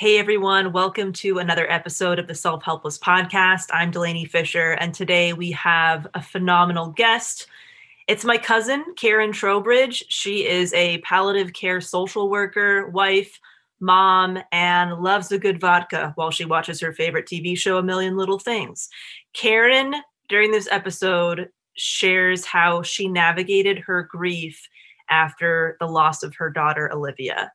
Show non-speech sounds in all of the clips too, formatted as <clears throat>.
Hey everyone, welcome to another episode of the Self Helpless Podcast. I'm Delanie Fischer, and today we have a phenomenal guest. It's my cousin, Karyn Trowbridge. She is a palliative care social worker, wife, mom, and loves a good vodka while she watches her favorite TV show, A Million Little Things. Karyn, during this episode, shares how she navigated her grief after the loss of her daughter, Olivia.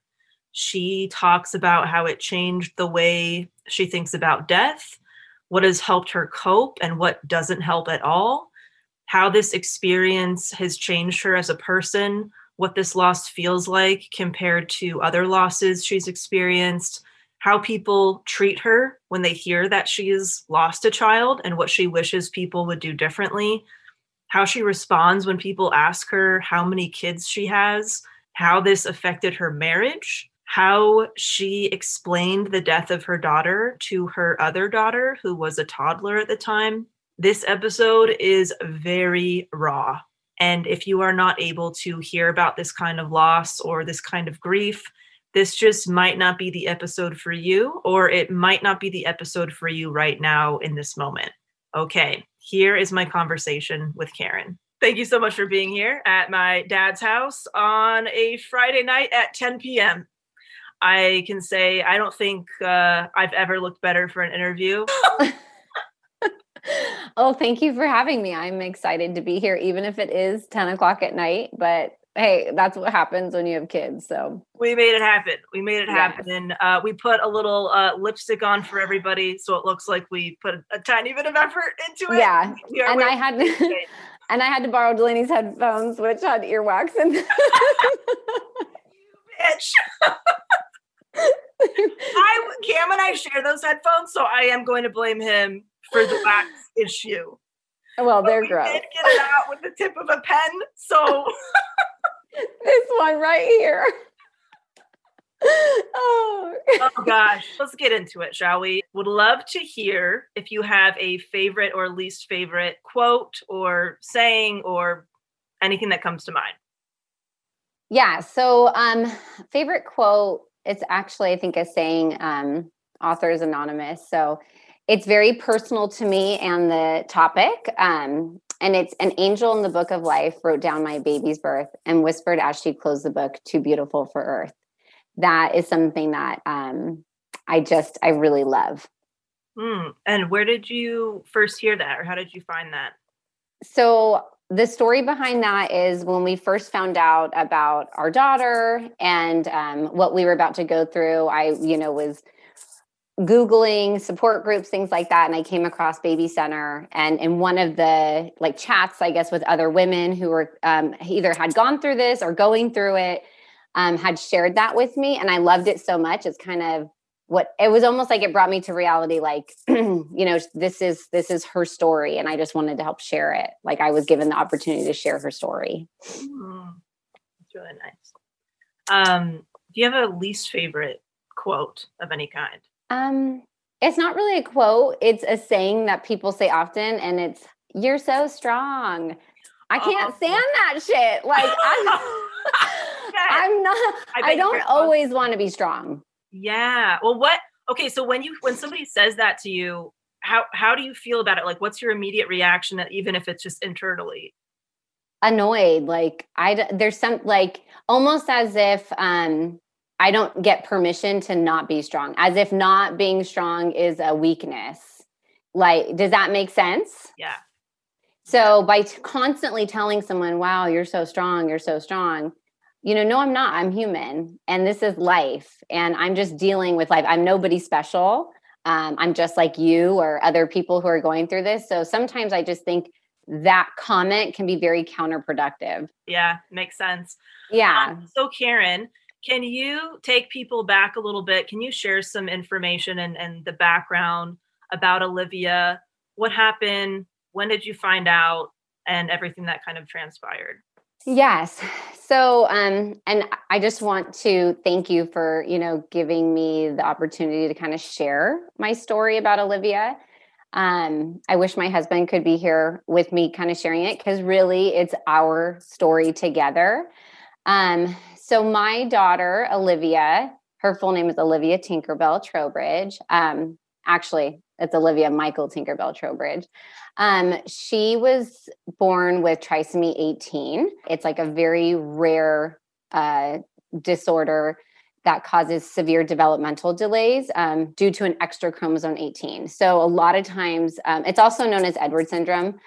She talks about how it changed the way she thinks about death, what has helped her cope, and what doesn't help at all, how this experience has changed her as a person, what this loss feels like compared to other losses she's experienced, how people treat her when they hear that she has lost a child, and what she wishes people would do differently, how she responds when people ask her how many kids she has, how this affected her marriage how she explained the death of her daughter to her other daughter, who was a toddler at the time. This episode is very raw. And if you are not able to hear about this kind of loss or this kind of grief, this just might not be the episode for you, or it might not be the episode for you right now in this moment. Okay, here is my conversation with Karyn. Thank you so much for being here at my dad's house on a Friday night at 10 p.m. I can say I don't think uh, I've ever looked better for an interview. <laughs> oh, thank you for having me. I'm excited to be here, even if it is 10 o'clock at night. But hey, that's what happens when you have kids. So we made it happen. We made it happen. And uh, we put a little uh, lipstick on for everybody. So it looks like we put a tiny bit of effort into it. yeah. And I had lipstick. <laughs> and I had to borrow Delanie's headphones, which had earwax in them. <laughs> Bitch. <laughs> I, Cam and I share those headphones. So I am going to blame him for the wax <laughs> issue. well, But they're we gross. did get it out with the tip of a pen. So <laughs> This one right here. oh. oh gosh, let's get into it, shall we? Would love to hear if you have a favorite or least favorite quote or saying or anything that comes to mind. Yeah. So, um, favorite quote. It's actually, I think, a saying. Um, authors anonymous. So, it's very personal to me and the topic. Um, and it's an angel in the book of life wrote down my baby's birth and whispered as she closed the book, "Too beautiful for earth." That is something that um, I just I really love. Hmm. And where did you first hear that, or how did you find that? So the story behind that is when we first found out about our daughter and um, what we were about to go through. I, you know, was googling support groups things like that and i came across baby center and in one of the like chats i guess with other women who were um, either had gone through this or going through it um, had shared that with me and i loved it so much it's kind of what it was almost like it brought me to reality like <clears throat> you know this is this is her story and i just wanted to help share it like i was given the opportunity to share her story Mm, That's really nice. Um, do you have a least favorite quote of any kind? Um, it's not really a quote. It's a saying that people say often, and it's "You're so strong." I can't Oh. stand that shit. Like I'm. <laughs> <laughs> I'm not. I I, don't always want to be strong. Yeah. Well, what? Okay, so when you when somebody says that to you, how how do you feel about it? Like, what's your immediate reaction, even if it's just internally? Annoyed. Like I There's some like almost as if um I don't get permission to not be strong. As if not being strong is a weakness. Like, does that make sense? Yeah. So by t- constantly telling someone, "Wow, you're so strong, you're so strong," you know, no, I'm not. I'm human, and this is life, and I'm just dealing with life. I'm nobody special. Um, I'm just like you or other people who are going through this. So sometimes I just think that comment can be very counterproductive. Yeah, makes sense. Yeah. Um, so, Karyn, can you take people back a little bit? Can you share some information and, and the background about Olivia? What happened? When did you find out? And everything that kind of transpired. Yes. So, um, and I just want to thank you for, you know, giving me the opportunity to kind of share my story about Olivia. Um, I wish my husband could be here with me, kind of sharing it, because really it's our story together. Um, so, my daughter, Olivia, her full name is Olivia Tinkerbell Trowbridge. Um, actually, it's Olivia Michael Tinkerbell Trowbridge. Um, she was born with trisomy 18. It's like a very rare uh, disorder that causes severe developmental delays um, due to an extra chromosome 18. So, a lot of times, um, it's also known as Edward syndrome.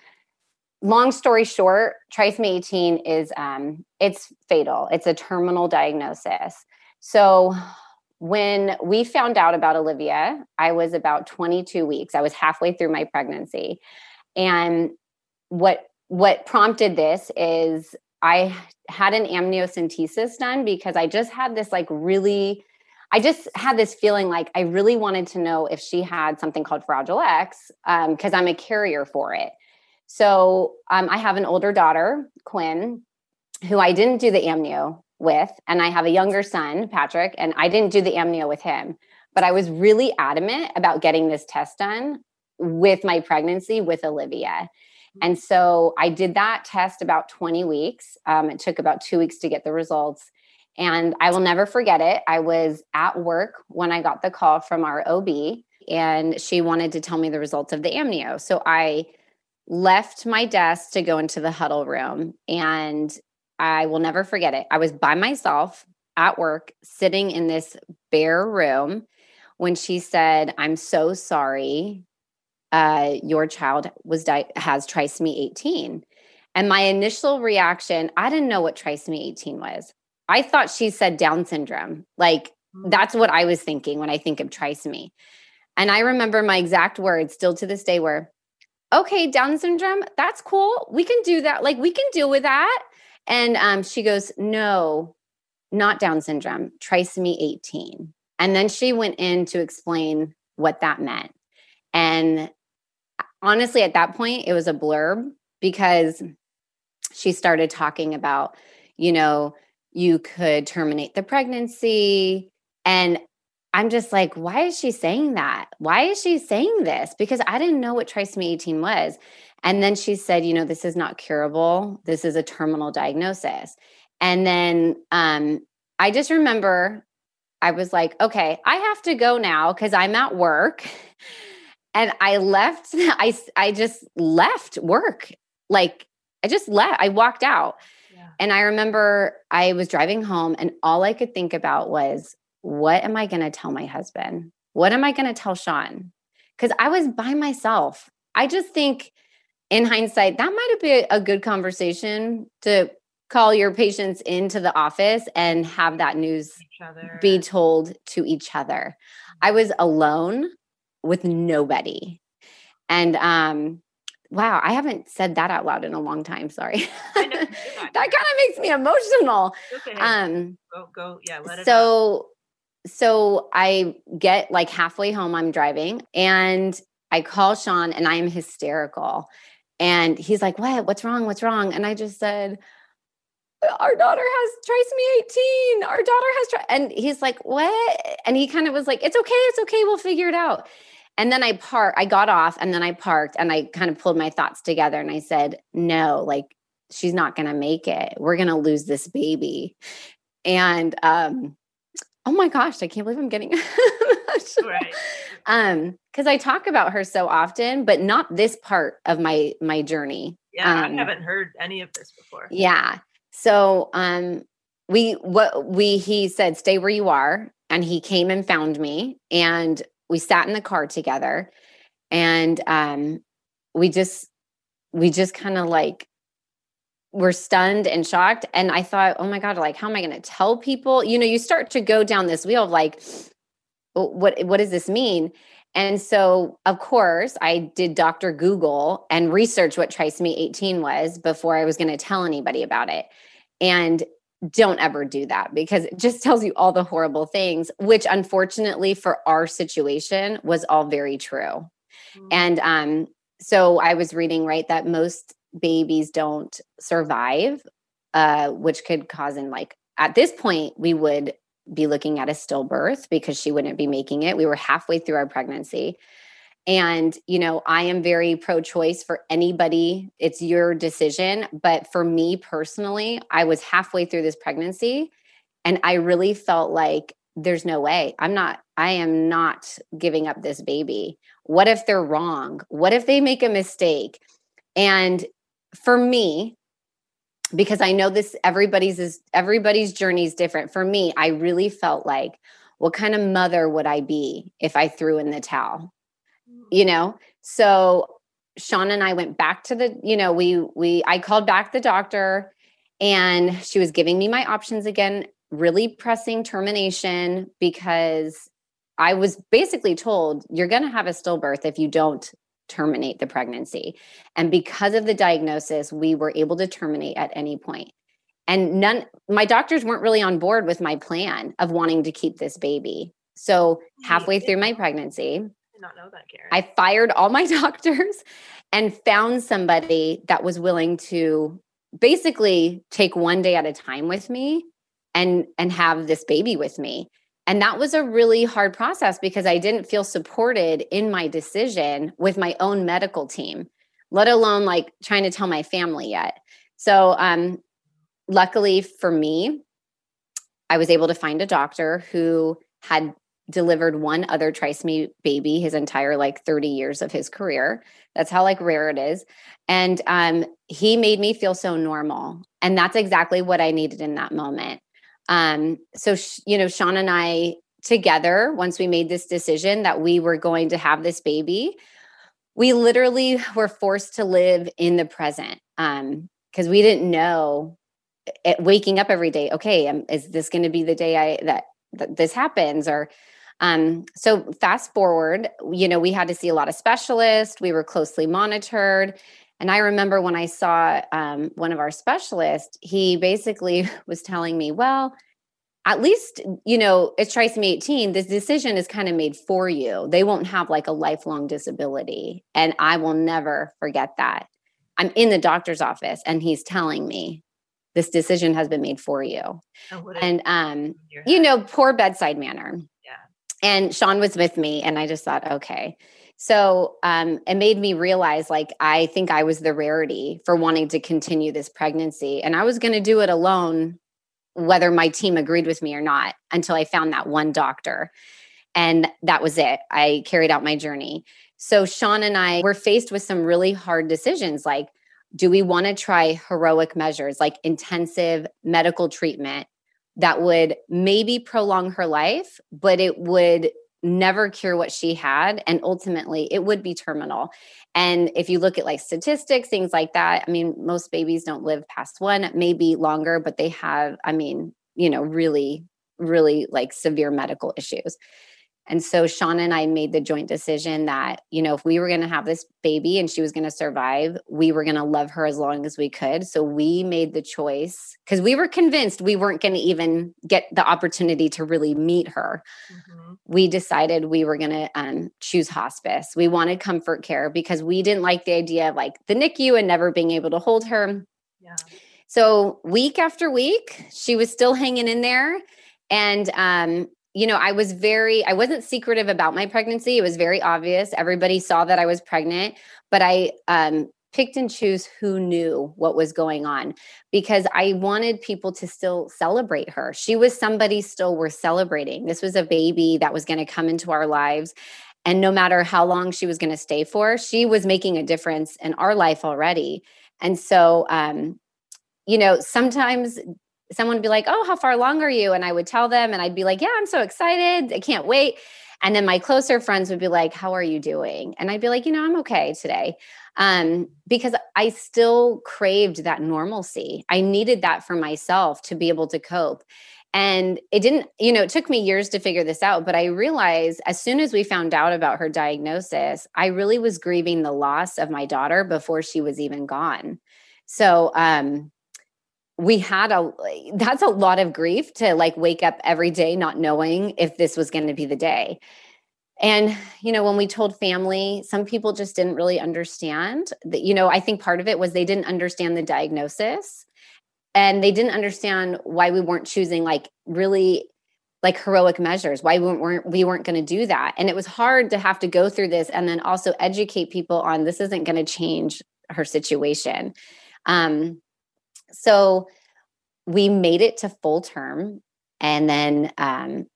Long story short, trisomy 18 is um, it's fatal. It's a terminal diagnosis. So, when we found out about Olivia, I was about 22 weeks. I was halfway through my pregnancy. And what what prompted this is I had an amniocentesis done because I just had this like really I just had this feeling like I really wanted to know if she had something called Fragile X because I'm a carrier for it. So um, I have an older daughter, Quinn, who I didn't do the amnio with, and I have a younger son, Patrick, and I didn't do the amnio with him. But I was really adamant about getting this test done with my pregnancy with Olivia. And so I did that test about 20 weeks. Um, it took about two weeks to get the results. And I will never forget it. I was at work when I got the call from our OB, and she wanted to tell me the results of the amnio. So I left my desk to go into the huddle room, and I will never forget it. I was by myself at work, sitting in this bare room when she said, I'm so sorry uh, your child was di- has trisomy 18. And my initial reaction, I didn't know what trisomy 18 was. I thought she said Down syndrome. Like that's what I was thinking when I think of trisomy. And I remember my exact words still to this day were, okay, Down syndrome, that's cool. We can do that. Like we can deal with that. And um, she goes, no, not Down syndrome, trisomy 18. And then she went in to explain what that meant. And honestly, at that point, it was a blurb because she started talking about, you know, you could terminate the pregnancy. And I'm just like, why is she saying that? Why is she saying this? Because I didn't know what trisomy 18 was. And then she said, you know, this is not curable. This is a terminal diagnosis. And then um, I just remember I was like, okay, I have to go now because I'm at work. <laughs> And I left, <laughs> I, I just left work. Like I just left, I walked out. Yeah. And I remember I was driving home and all I could think about was, what am I going to tell my husband? What am I going to tell Sean? Because I was by myself. I just think in hindsight, that might have been a good conversation to call your patients into the office and have that news be told to each other. I was alone with nobody. And um wow, I haven't said that out loud in a long time, sorry. I <laughs> that kind of makes me emotional. okay. Um go go. Yeah. Let it. out. so so I get like halfway home I'm driving and I call Sean and I'm hysterical. And he's like, "What? What's wrong? What's wrong?" And I just said, our daughter has trisomy 18 our daughter has tri-. and he's like what and he kind of was like it's okay it's okay we'll figure it out and then i park i got off and then i parked and i kind of pulled my thoughts together and i said no like she's not going to make it we're going to lose this baby and um oh my gosh i can't believe i'm getting. <laughs> Right. um because i talk about her so often but not this part of my my journey Yeah. um, I haven't heard any of this before. yeah. So um we what we he said stay where you are and he came and found me and we sat in the car together and um we just we just kind of like were stunned and shocked and I thought oh my god like how am I going to tell people you know you start to go down this wheel of like "Oh, what what does this mean and so, of course, I did Dr. Google and research what trisomy 18 was before I was going to tell anybody about it. And don't ever do that because it just tells you all the horrible things, which unfortunately for our situation was all very true. Mm. And um, so I was reading, right, that most babies don't survive, uh, which could cause, in like, at this point, we would be looking at a stillbirth because she wouldn't be making it. We were halfway through our pregnancy. And, you know, I am very pro choice for anybody. It's your decision. But for me personally, I was halfway through this pregnancy and I really felt like there's no way. I'm not, I am not giving up this baby. What if they're wrong? What if they make a mistake? And for me, because I know this everybody's is everybody's journey is different. For me, I really felt like what kind of mother would I be if I threw in the towel? You know? So Sean and I went back to the, you know, we we I called back the doctor and she was giving me my options again, really pressing termination because I was basically told you're going to have a stillbirth if you don't terminate the pregnancy. And because of the diagnosis, we were able to terminate at any point. And none, my doctors weren't really on board with my plan of wanting to keep this baby. So, halfway through my pregnancy, not know that, Karyn. I fired all my <laughs> doctors and found somebody that was willing to basically take one day at a time with me and and have this baby with me. And that was a really hard process because I didn't feel supported in my decision with my own medical team, let alone like trying to tell my family yet. So um luckily for me, I was able to find a doctor who had delivered one other trisomy baby his entire like 30 years of his career. That's how like rare it is. And um he made me feel so normal. And that's exactly what I needed in that moment. Um so sh- you know Sean and I together once we made this decision that we were going to have this baby, we literally were forced to live in the present. Um because we didn't know it, waking up every day okay um, is this going to be the day i that, that this happens or um so fast forward you know we had to see a lot of specialists we were closely monitored and i remember when i saw um, one of our specialists he basically <laughs> was telling me well at least you know it's trisomy 18 this decision is kind of made for you. They won't have like a lifelong disability and i will never forget that. I'm in the doctor's office and he's telling me this decision has been made for you And and um you know poor bedside manner. Yeah. and sean was with me and i just thought okay so um it made me realize like i think i was the rarity for wanting to continue this pregnancy and i was going to do it alone whether my team agreed with me or not until i found that one doctor and that was it. I carried out my journey. So sean and i were faced with some really hard decisions like do we want to try heroic measures like intensive medical treatment that would maybe prolong her life, but it would never cure what she had and ultimately it would be terminal. And if you look at like statistics things like that i mean most babies don't live past one maybe longer but they have i mean you know really really like severe medical issues and so Sean and I made the joint decision that, you know, if we were going to have this baby and she was going to survive, we were going to love her as long as we could. So we made the choice because we were convinced we weren't going to even get the opportunity to really meet her. Mhm. We decided we were going to um, choose hospice. We wanted comfort care because we didn't like the idea of like the NICU and never being able to hold her. Yeah. So week after week, she was still hanging in there. And, um, you know, I was very, I wasn't secretive about my pregnancy. It was very obvious. Everybody saw that I was pregnant, but I um, picked and choose who knew what was going on because I wanted people to still celebrate her. She was somebody still worth celebrating. This was a baby that was going to come into our lives. And no matter how long she was going to stay for, she was making a difference in our life already. And so, um, you know, sometimes someone would be like, Oh, how far along are you? And I would tell them, and I'd be like, Yeah, I'm so excited. I can't wait. And then my closer friends would be like, How are you doing? And I'd be like, You know, I'm okay today. Um, because I still craved that normalcy. I needed that for myself to be able to cope. And it didn't, you know, it took me years to figure this out, but I realized as soon as we found out about her diagnosis, I really was grieving the loss of my daughter before she was even gone. So, um, we had a that's a lot of grief to like wake up every day not knowing if this was going to be the day. And you know when we told family some people just didn't really understand that you know i think part of it was they didn't understand the diagnosis and they didn't understand why we weren't choosing like really like heroic measures why we weren't we weren't going to do that. And it was hard to have to go through this and then also educate people on this isn't going to change her situation. Um so we made it to full term and then um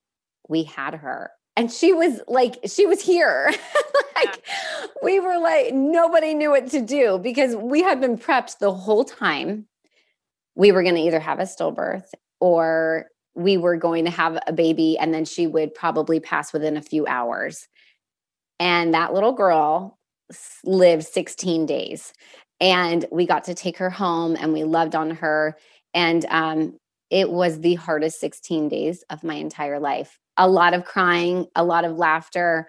we had her and she was like she was here. <laughs> Like we were like nobody knew what to do because we had been prepped the whole time. We were going to either have a stillbirth or we were going to have a baby and then she would probably pass within a few hours. And that little girl lived 16 days and we got to take her home and we loved on her. And um, it was the hardest 16 days of my entire life. A lot of crying a lot of laughter.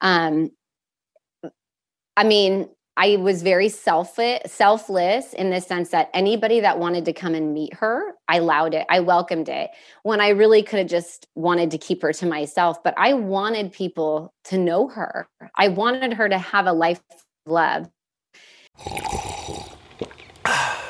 Um, i mean i was very selfish selfless in the sense that anybody that wanted to come and meet her i allowed it i welcomed it. When i really could have just wanted to keep her to myself but i wanted people to know her. I wanted her to have a life of love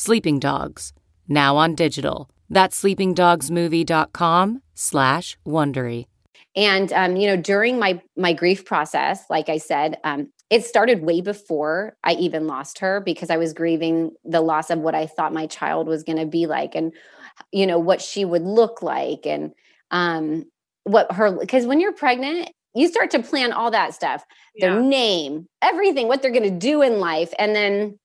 Sleeping Dogs, now on digital. That's sleepingdogsmovie.com slash Wondery. and um, you know during my my grief process like i said um, it started way before i even lost her because i was grieving the loss of what i thought my child was going to be like and you know what she would look like and um, what her because when you're pregnant you start to plan all that stuff their name everything what they're going to do in life and then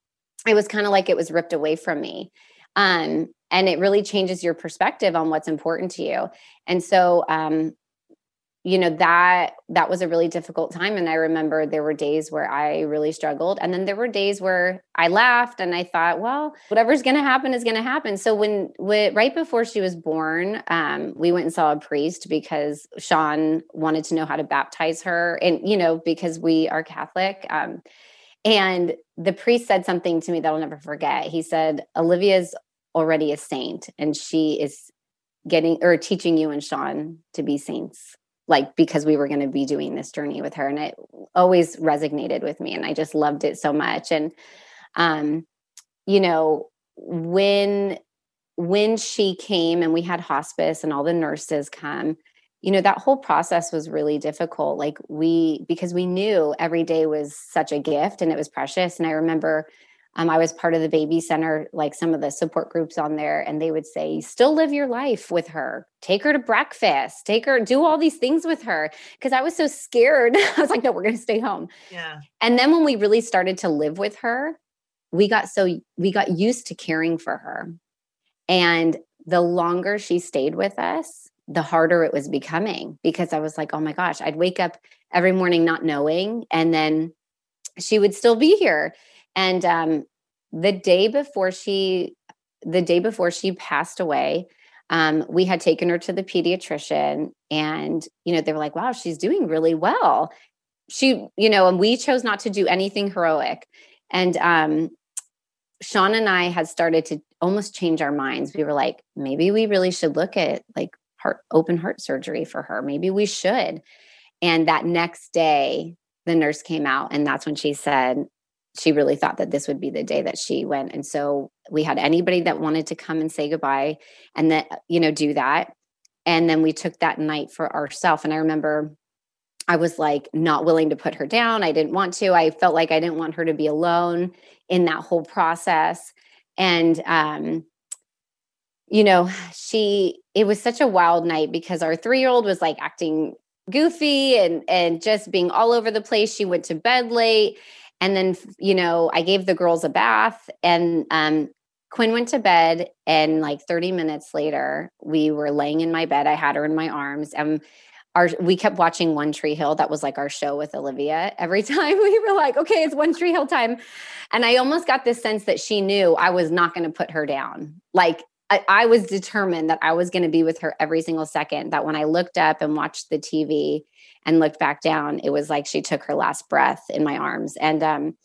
it was kind of like it was ripped away from me um, and it really changes your perspective on what's important to you. And so um, you know that that was a really difficult time and i remember there were days where i really struggled and then there were days where i laughed and i thought well whatever's going to happen is going to happen. So when, when right before she was born um, we went and saw a priest because sean wanted to know how to baptize her and you know because we are catholic um, and the priest said something to me that i'll never forget. He said olivia's already a saint and she is getting or teaching you and sean to be saints like because we were going to be doing this journey with her. And it always resonated with me and i just loved it so much. And um you know when when she came and we had hospice and all the nurses come you know that whole process was really difficult like we because we knew every day was such a gift and it was precious and i remember um, I was part of the baby center, like some of the support groups on there, and they would say, still live your life with her. Take her to breakfast, take her, do all these things with her. Cause I was so scared. <laughs> I was like, no, we're going to stay home. Yeah. And then when we really started to live with her, we got so, we got used to caring for her. And the longer she stayed with us, the harder it was becoming because I was like, oh my gosh, I'd wake up every morning not knowing. And then she would still be here and um, the day before she, the day before she passed away, um, we had taken her to the pediatrician, and you know they were like, "Wow, she's doing really well." She, you know, and we chose not to do anything heroic. And um, Sean and I had started to almost change our minds. We were like, maybe we really should look at like heart open heart surgery for her. Maybe we should. And that next day, the nurse came out, and that's when she said, she really thought that this would be the day that she went. And so we had anybody that wanted to come and say goodbye and that you know do that. And then we took that night for ourselves and i remember i was like not willing to put her down. I didn't want to. I felt like i didn't want her to be alone in that whole process. And um you know she it was such a wild night because our 3 year old was like acting goofy and and just being all over the place she went to bed late and then, you know, I gave the girls a bath and um, Quinn went to bed. And like 30 minutes later, we were laying in my bed. I had her in my arms. And our, we kept watching One Tree Hill. That was like our show with Olivia. Every <laughs> time we were like, okay, it's One Tree Hill time. And I almost got this sense that she knew I was not going to put her down. Like I, I was determined that I was going to be with her every single second. That when I looked up and watched the TV, and looked back down, it was like she took her last breath in my arms. And, um,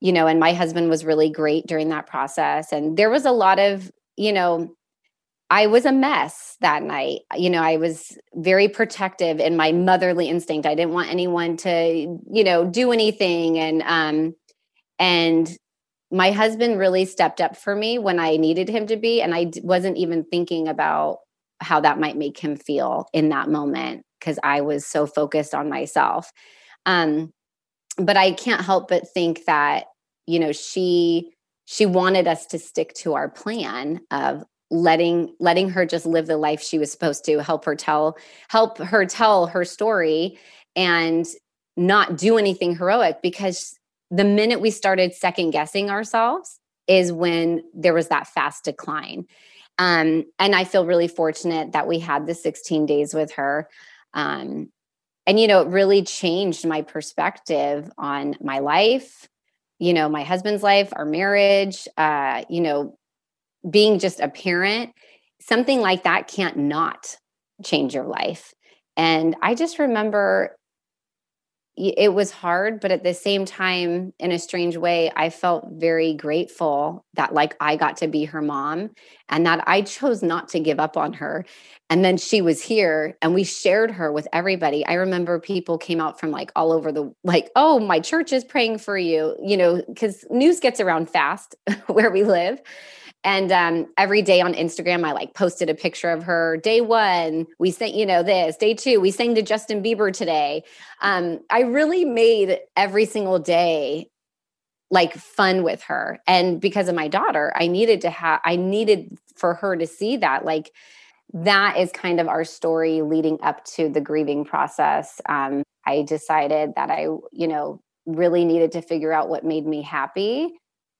you know, and my husband was really great during that process. And there was a lot of, you know, I was a mess that night. You know, I was very protective in my motherly instinct. I didn't want anyone to, you know, do anything. And, um, and my husband really stepped up for me when I needed him to be. And I wasn't even thinking about how that might make him feel in that moment because I was so focused on myself. Um, but I can't help but think that, you know, she she wanted us to stick to our plan of letting letting her just live the life she was supposed to help her tell help her tell her story and not do anything heroic because the minute we started second guessing ourselves is when there was that fast decline um, and i feel really fortunate that we had the 16 days with her um, and, you know, it really changed my perspective on my life, you know, my husband's life, our marriage, uh, you know, being just a parent. Something like that can't not change your life. And I just remember it was hard but at the same time in a strange way i felt very grateful that like i got to be her mom and that i chose not to give up on her. And then she was here and we shared her with everybody. I remember people came out from like all over the like oh my church is praying for you you know because news gets around fast <laughs> where we live and um, every day on Instagram, I like posted a picture of her. Day one, we sang, you know, this. Day two, we sang to Justin Bieber today. Um, I really made every single day like fun with her. And because of my daughter, I needed to have, I needed for her to see that. Like, that is kind of our story leading up to the grieving process. Um, I decided that I, you know, really needed to figure out what made me happy.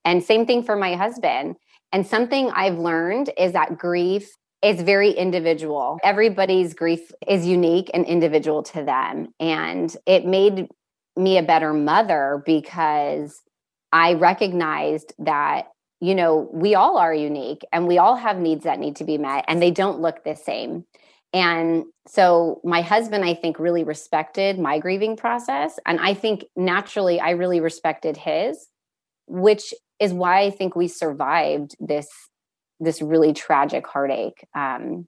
And same thing for my husband and something I've learned is that grief is very individual. Everybody's grief is unique and individual to them. And it made me a better mother because I recognized that, you know, we all are unique and we all have needs that need to be met and they don't look the same. And so my husband, I think, really respected my grieving process. And I think naturally I really respected his, which is why I think we survived this this really tragic heartache. Um,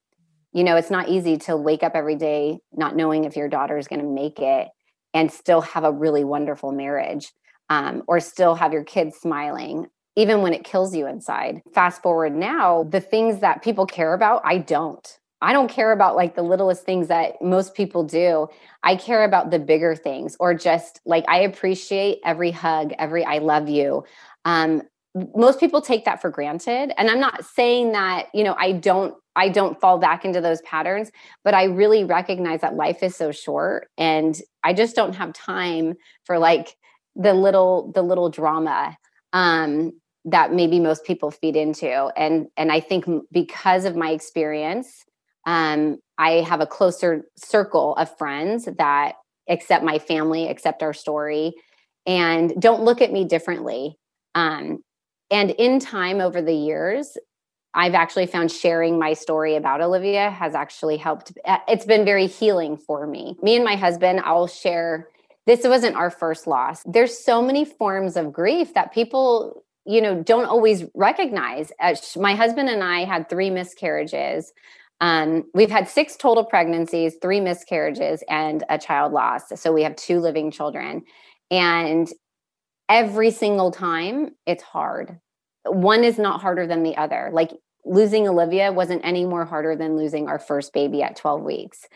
you know, it's not easy to wake up every day not knowing if your daughter is going to make it and still have a really wonderful marriage um, or still have your kids smiling, even when it kills you inside. Fast forward now, the things that people care about, I don't. I don't care about like the littlest things that most people do. I care about the bigger things, or just like I appreciate every hug, every I love you. Um, most people take that for granted. And i'm not saying that you know i don't i don't fall back into those patterns but i really recognize that life is so short and i just don't have time for like the little the little drama um that maybe most people feed into. And and i think because of my experience um i have a closer circle of friends that accept my family accept our story and don't look at me differently um, and in time over the years, I've actually found sharing my story about Olivia has actually helped. Uh, it's been very healing for me. Me and my husband, I'll share. This wasn't our first loss. There's so many forms of grief that people, you know, don't always recognize. Uh, my husband and I had three miscarriages. Um, we've had six total pregnancies, three miscarriages, and a child loss. So we have two living children. And every single time it's hard. One is not harder than the other. Like losing Olivia wasn't any more harder than losing our first baby at 12 weeks.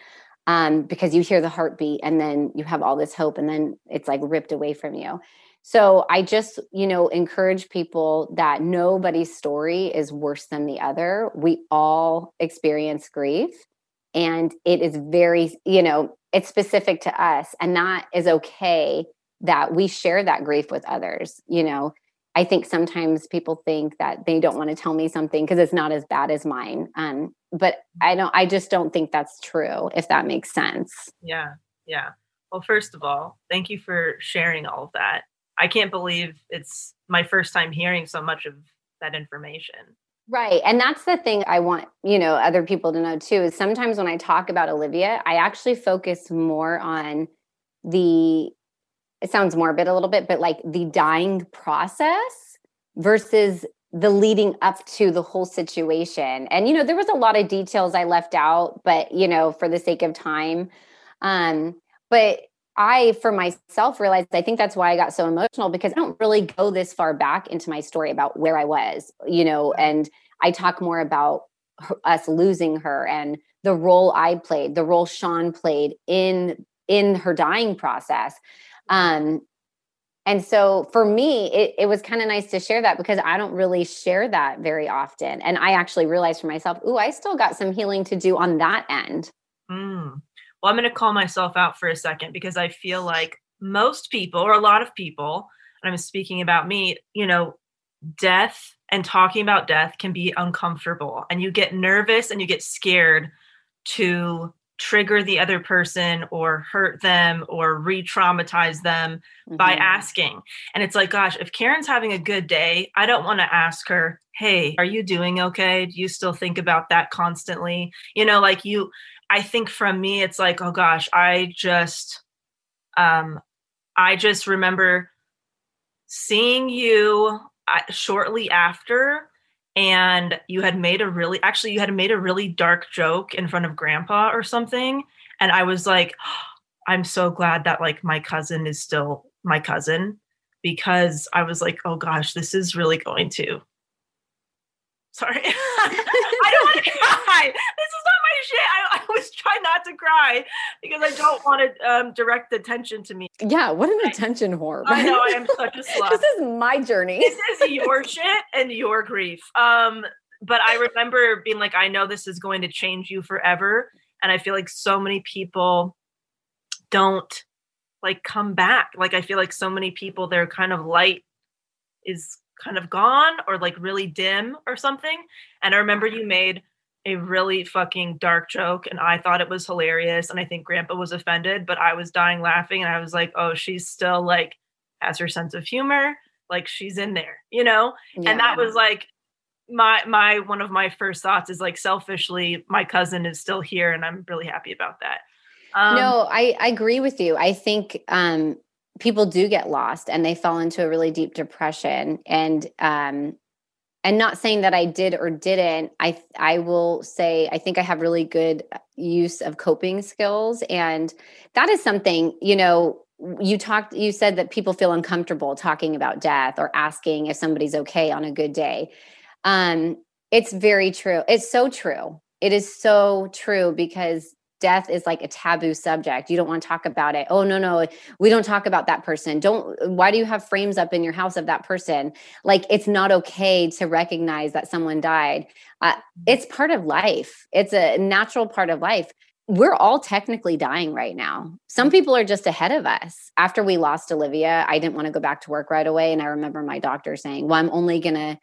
Um, because you hear the heartbeat and then you have all this hope and then it's like ripped away from you. So I just, you know, encourage people that nobody's story is worse than the other. We all experience grief and it is very, you know, it's specific to us and that is okay that we share that grief with others you know i think sometimes people think that they don't want to tell me something because it's not as bad as mine um, but i don't i just don't think that's true if that makes sense Yeah. Yeah. Well, first of all, thank you for sharing all of that. I can't believe it's my first time hearing so much of that information. Right. And that's the thing I want, you know, other people to know too is sometimes when I talk about Olivia, I actually focus more on the it sounds morbid a little bit, but like the dying process versus the leading up to the whole situation. And you know, there was a lot of details I left out, but you know, for the sake of time. Um, but I, for myself, realized I think that's why I got so emotional because I don't really go this far back into my story about where I was, you know, and I talk more about her, us losing her and the role I played, the role Sean played in in her dying process. Um, and so for me, it, it was kind of nice to share that because I don't really share that very often. And I actually realized for myself, ooh, I still got some healing to do on that end. Mm. Well, I'm going to call myself out for a second because I feel like most people, or a lot of people, and I'm speaking about me, you know, death and talking about death can be uncomfortable. And you get nervous and you get scared to trigger the other person or hurt them or re traumatize them by Mhm. asking. And it's like, gosh, if Karyn's having a good day, I don't want to ask her, hey, are you doing okay? Do you still think about that constantly? You know, like you, I think from me, it's like, oh gosh, I just, um, I just remember seeing you uh, shortly after and you had made a really actually you had made a really dark joke in front of grandpa or something. And i was like oh, i'm so glad that like my cousin is still my cousin because i was like oh gosh this is really going to sorry. <laughs> I don't want to <laughs> cry. This is not shit I, I was <laughs> trying not to cry because i don't want to um, direct attention to me Yeah, what an attention whore. i know i am such a <laughs> slut this is my journey. this is your shit and your grief. Um, but I remember being like, I know this is going to change you forever. And I feel like so many people don't like come back. Like I feel like so many people, their kind of light is kind of gone or like really dim or something. And I remember you made a really fucking dark joke and I thought it was hilarious and I think grandpa was offended, but I was dying laughing and I was like, "Oh, she's still like has her sense of humor, like she's in there." You know? And that was like my my one of my first thoughts is like selfishly my cousin is still here and I'm really happy about that. Um, no, I, I agree with you. I think um, people do get lost and they fall into a really deep depression. And um, and not saying that I did or didn't. I I will say I think I have really good uh, use of coping skills, and that is something you know. You talked. You said that people feel uncomfortable talking about death or asking if somebody's okay on a good day. Um, it's very true. It's so true. It is so true because death is like a taboo subject. You don't want to talk about it. Oh no, no, we don't talk about that person. Don't why do you have frames up in your house of that person? Like it's not okay to recognize that someone died. Uh, it's part of life. It's a natural part of life. We're all technically dying right now. Some people are just ahead of us. After we lost Olivia, I didn't want to go back to work right away. And I remember my doctor saying, Well, I'm only going to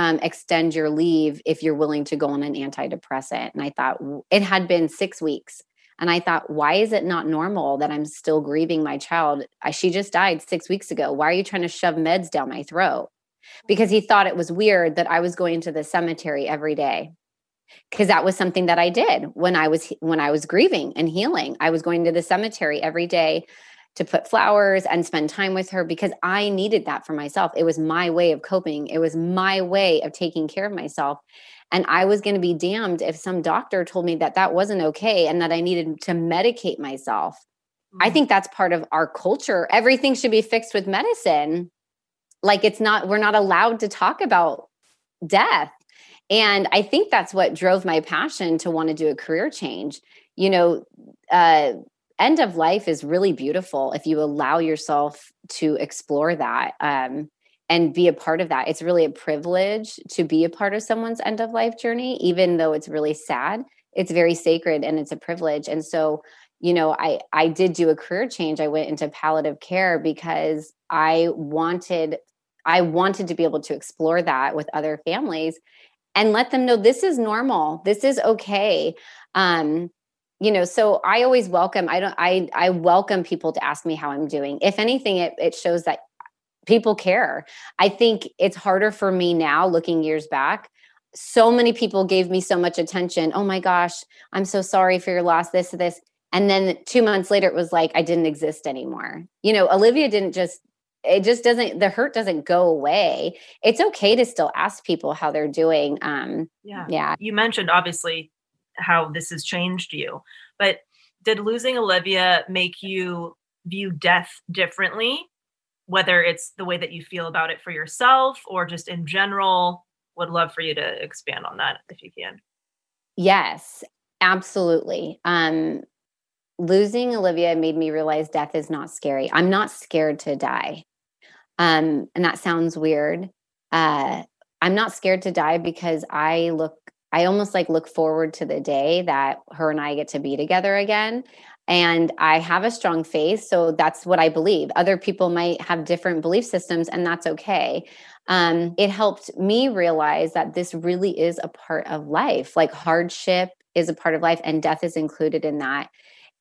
um, extend your leave if you're willing to go on an antidepressant. And I thought it had been six weeks. And I thought, why is it not normal that I'm still grieving my child? I, she just died six weeks ago. Why are you trying to shove meds down my throat? Because he thought it was weird that I was going to the cemetery every day. Because that was something that I did when I was when I was grieving and healing. I was going to the cemetery every day to put flowers and spend time with her because I needed that for myself. It was my way of coping. It was my way of taking care of myself. And I was going to be damned if some doctor told me that that wasn't okay and that I needed to medicate myself. I mhm. think that's part of our culture. Everything should be fixed with medicine. Like it's not, we're not allowed to talk about death. And I think that's what drove my passion to want to do a career change. You know, uh, end of life is really beautiful if you allow yourself to explore that um, and be a part of that. It's really a privilege to be a part of someone's end of life journey, even though it's really sad. It's very sacred and it's a privilege. And so, you know, I I did do a career change. I went into palliative care because I wanted I wanted to be able to explore that with other families and let them know this is normal. This is okay. Um, you know so i always welcome i don't i i welcome people to ask me how i'm doing. If anything it, it shows that people care. I think it's harder for me now looking years back. So many people gave me so much attention. Oh my gosh i'm so sorry for your loss this this. And then two months later it was like i didn't exist anymore. You know olivia didn't just it just doesn't the hurt doesn't go away. It's okay to still ask people how they're doing um yeah. yeah. You mentioned obviously how this has changed you, but did losing Olivia make you view death differently? Whether it's the way that you feel about it for yourself or just in general, would love for you to expand on that if you can. Yes, absolutely. Um, losing Olivia made me realize death is not scary. I'm not scared to die. Um, and that sounds weird. Uh, I'm not scared to die because I look, I almost like look forward to the day that her and I get to be together again. And I have a strong faith. So that's what I believe. Other people might have different belief systems, and that's okay. Um, it helped me realize that this really is a part of life. Like hardship is a part of life, and death is included in that.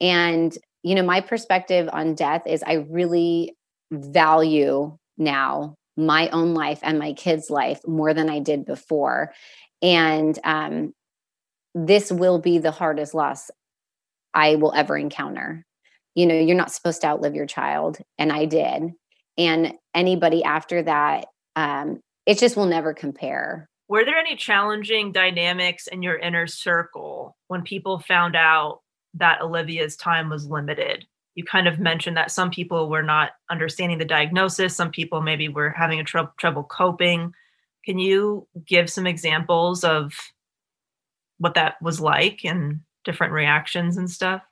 And, you know, my perspective on death is I really value now my own life and my kids' life more than I did before. And um, this will be the hardest loss I will ever encounter. You know, you're not supposed to outlive your child, and I did. And anybody after that, um, it just will never compare. Were there any challenging dynamics in your inner circle when people found out that Olivia's time was limited? You kind of mentioned that some people were not understanding the diagnosis, some people maybe were having a trou- trouble coping. Can you give some examples of what that was like and different reactions and stuff?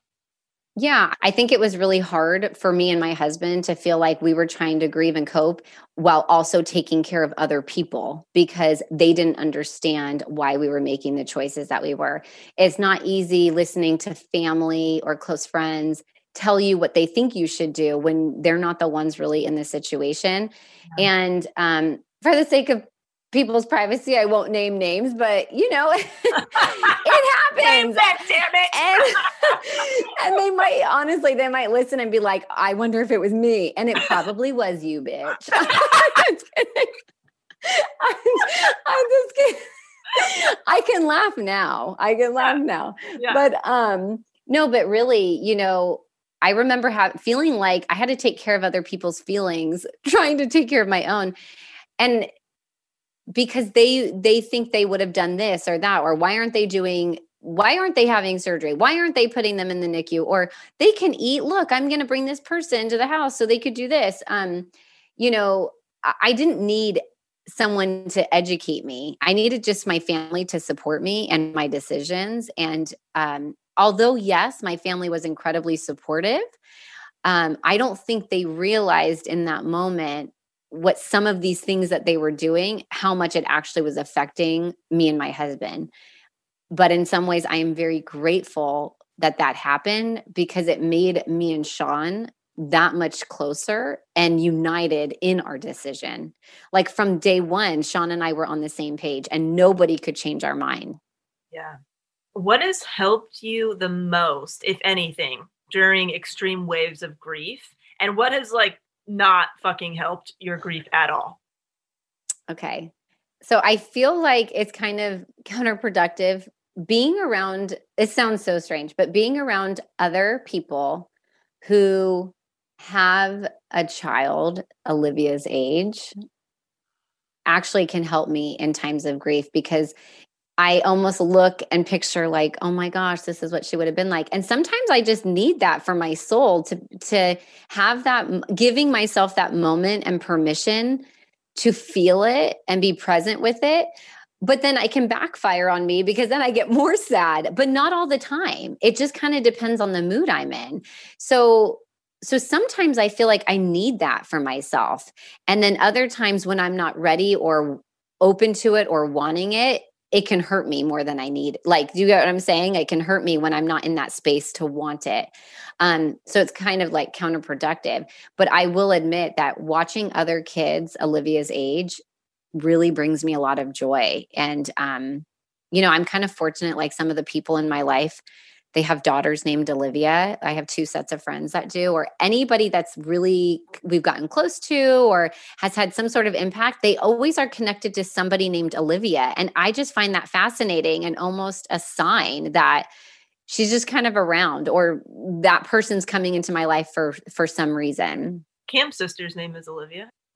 Yeah, I think it was really hard for me and my husband to feel like we were trying to grieve and cope while also taking care of other people because they didn't understand why we were making the choices that we were. It's not easy listening to family or close friends tell you what they think you should do when they're not the ones really in the situation. And um, for the sake of people's privacy. I won't name names, but you know, <laughs> it happens. that, damn it. And, <laughs> and they might honestly, they might listen and be like, I wonder if it was me. And it probably was you, bitch. <laughs> I'm. I'm, just kidding. I can laugh now. I can laugh now. Yeah. But um, no, but really, you know, I remember ha- feeling like I had to take care of other people's feelings, trying to take care of my own. And because they they think they would have done this or that or why aren't they doing why aren't they having surgery? Why aren't they putting them in the nicu or they can eat look i'm going to bring this person to the house so they could do this. Um you know I, didn't need someone to educate me. I needed just my family to support me and my decisions. And um although yes my family was incredibly supportive um i don't think they realized in that moment what some of these things that they were doing, how much it actually was affecting me and my husband. But in some ways, I am very grateful that that happened because it made me and Sean that much closer and united in our decision. Like from day one, Sean and I were on the same page and nobody could change our mind. Yeah. What has helped you the most, if anything, during extreme waves of grief? And what has like not fucking helped your grief at all? Okay. So I feel like it's kind of counterproductive being around, it sounds so strange, but being around other people who have a child Olivia's age actually can help me in times of grief because I almost look and picture like, oh my gosh, this is what she would have been like. And sometimes I just need that for my soul to to have that giving myself that moment and permission to feel it and be present with it. But then I can backfire on me because then I get more sad, but not all the time. It just kind of depends on the mood I'm in. So so sometimes I feel like I need that for myself. And then other times when I'm not ready or open to it or wanting it, it can hurt me more than I need. Like, do you get what I'm saying? It can hurt me when I'm not in that space to want it. Um, so it's kind of like counterproductive. But I will admit that watching other kids Olivia's age really brings me a lot of joy. And um, you know, I'm kind of fortunate, like some of the people in my life, they have daughters named Olivia. I have two sets of friends that do, or anybody that's really we've gotten close to or has had some sort of impact, they always are connected to somebody named Olivia. And I just find that fascinating and almost a sign that she's just kind of around or that person's coming into my life for for some reason. Cam's sister's name is Olivia.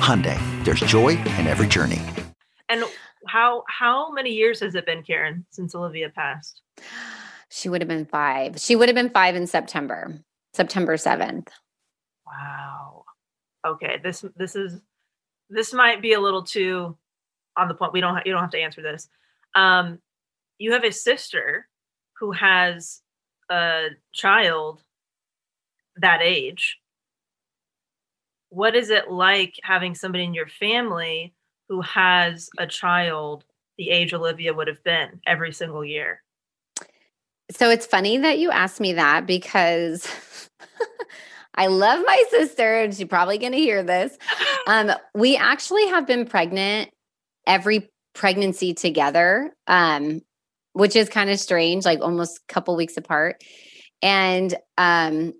Hyundai, there's joy in every journey. And how how many years has it been, Karyn, since Olivia passed? she would have been five. She would have been five in September, September 7th. Wow. Okay, this this is this might be a little too on the point. We don't ha- you don't have to answer this. Um, you have a sister who has a child that age. What is it like having somebody in your family who has a child the age Olivia would have been every single year? So it's funny that you asked me that because <laughs> I love my sister and she's probably going to hear this. <laughs> Um, we actually have been pregnant every pregnancy together, um, which is kind of strange, like almost a couple weeks apart. And um,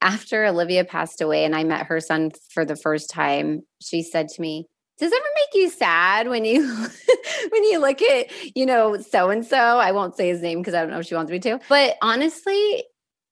after Olivia passed away and I met her son for the first time, she said to me, does it ever make you sad when you <laughs> when you look at you know so and so i won't say his name because i don't know if she wants me to. But honestly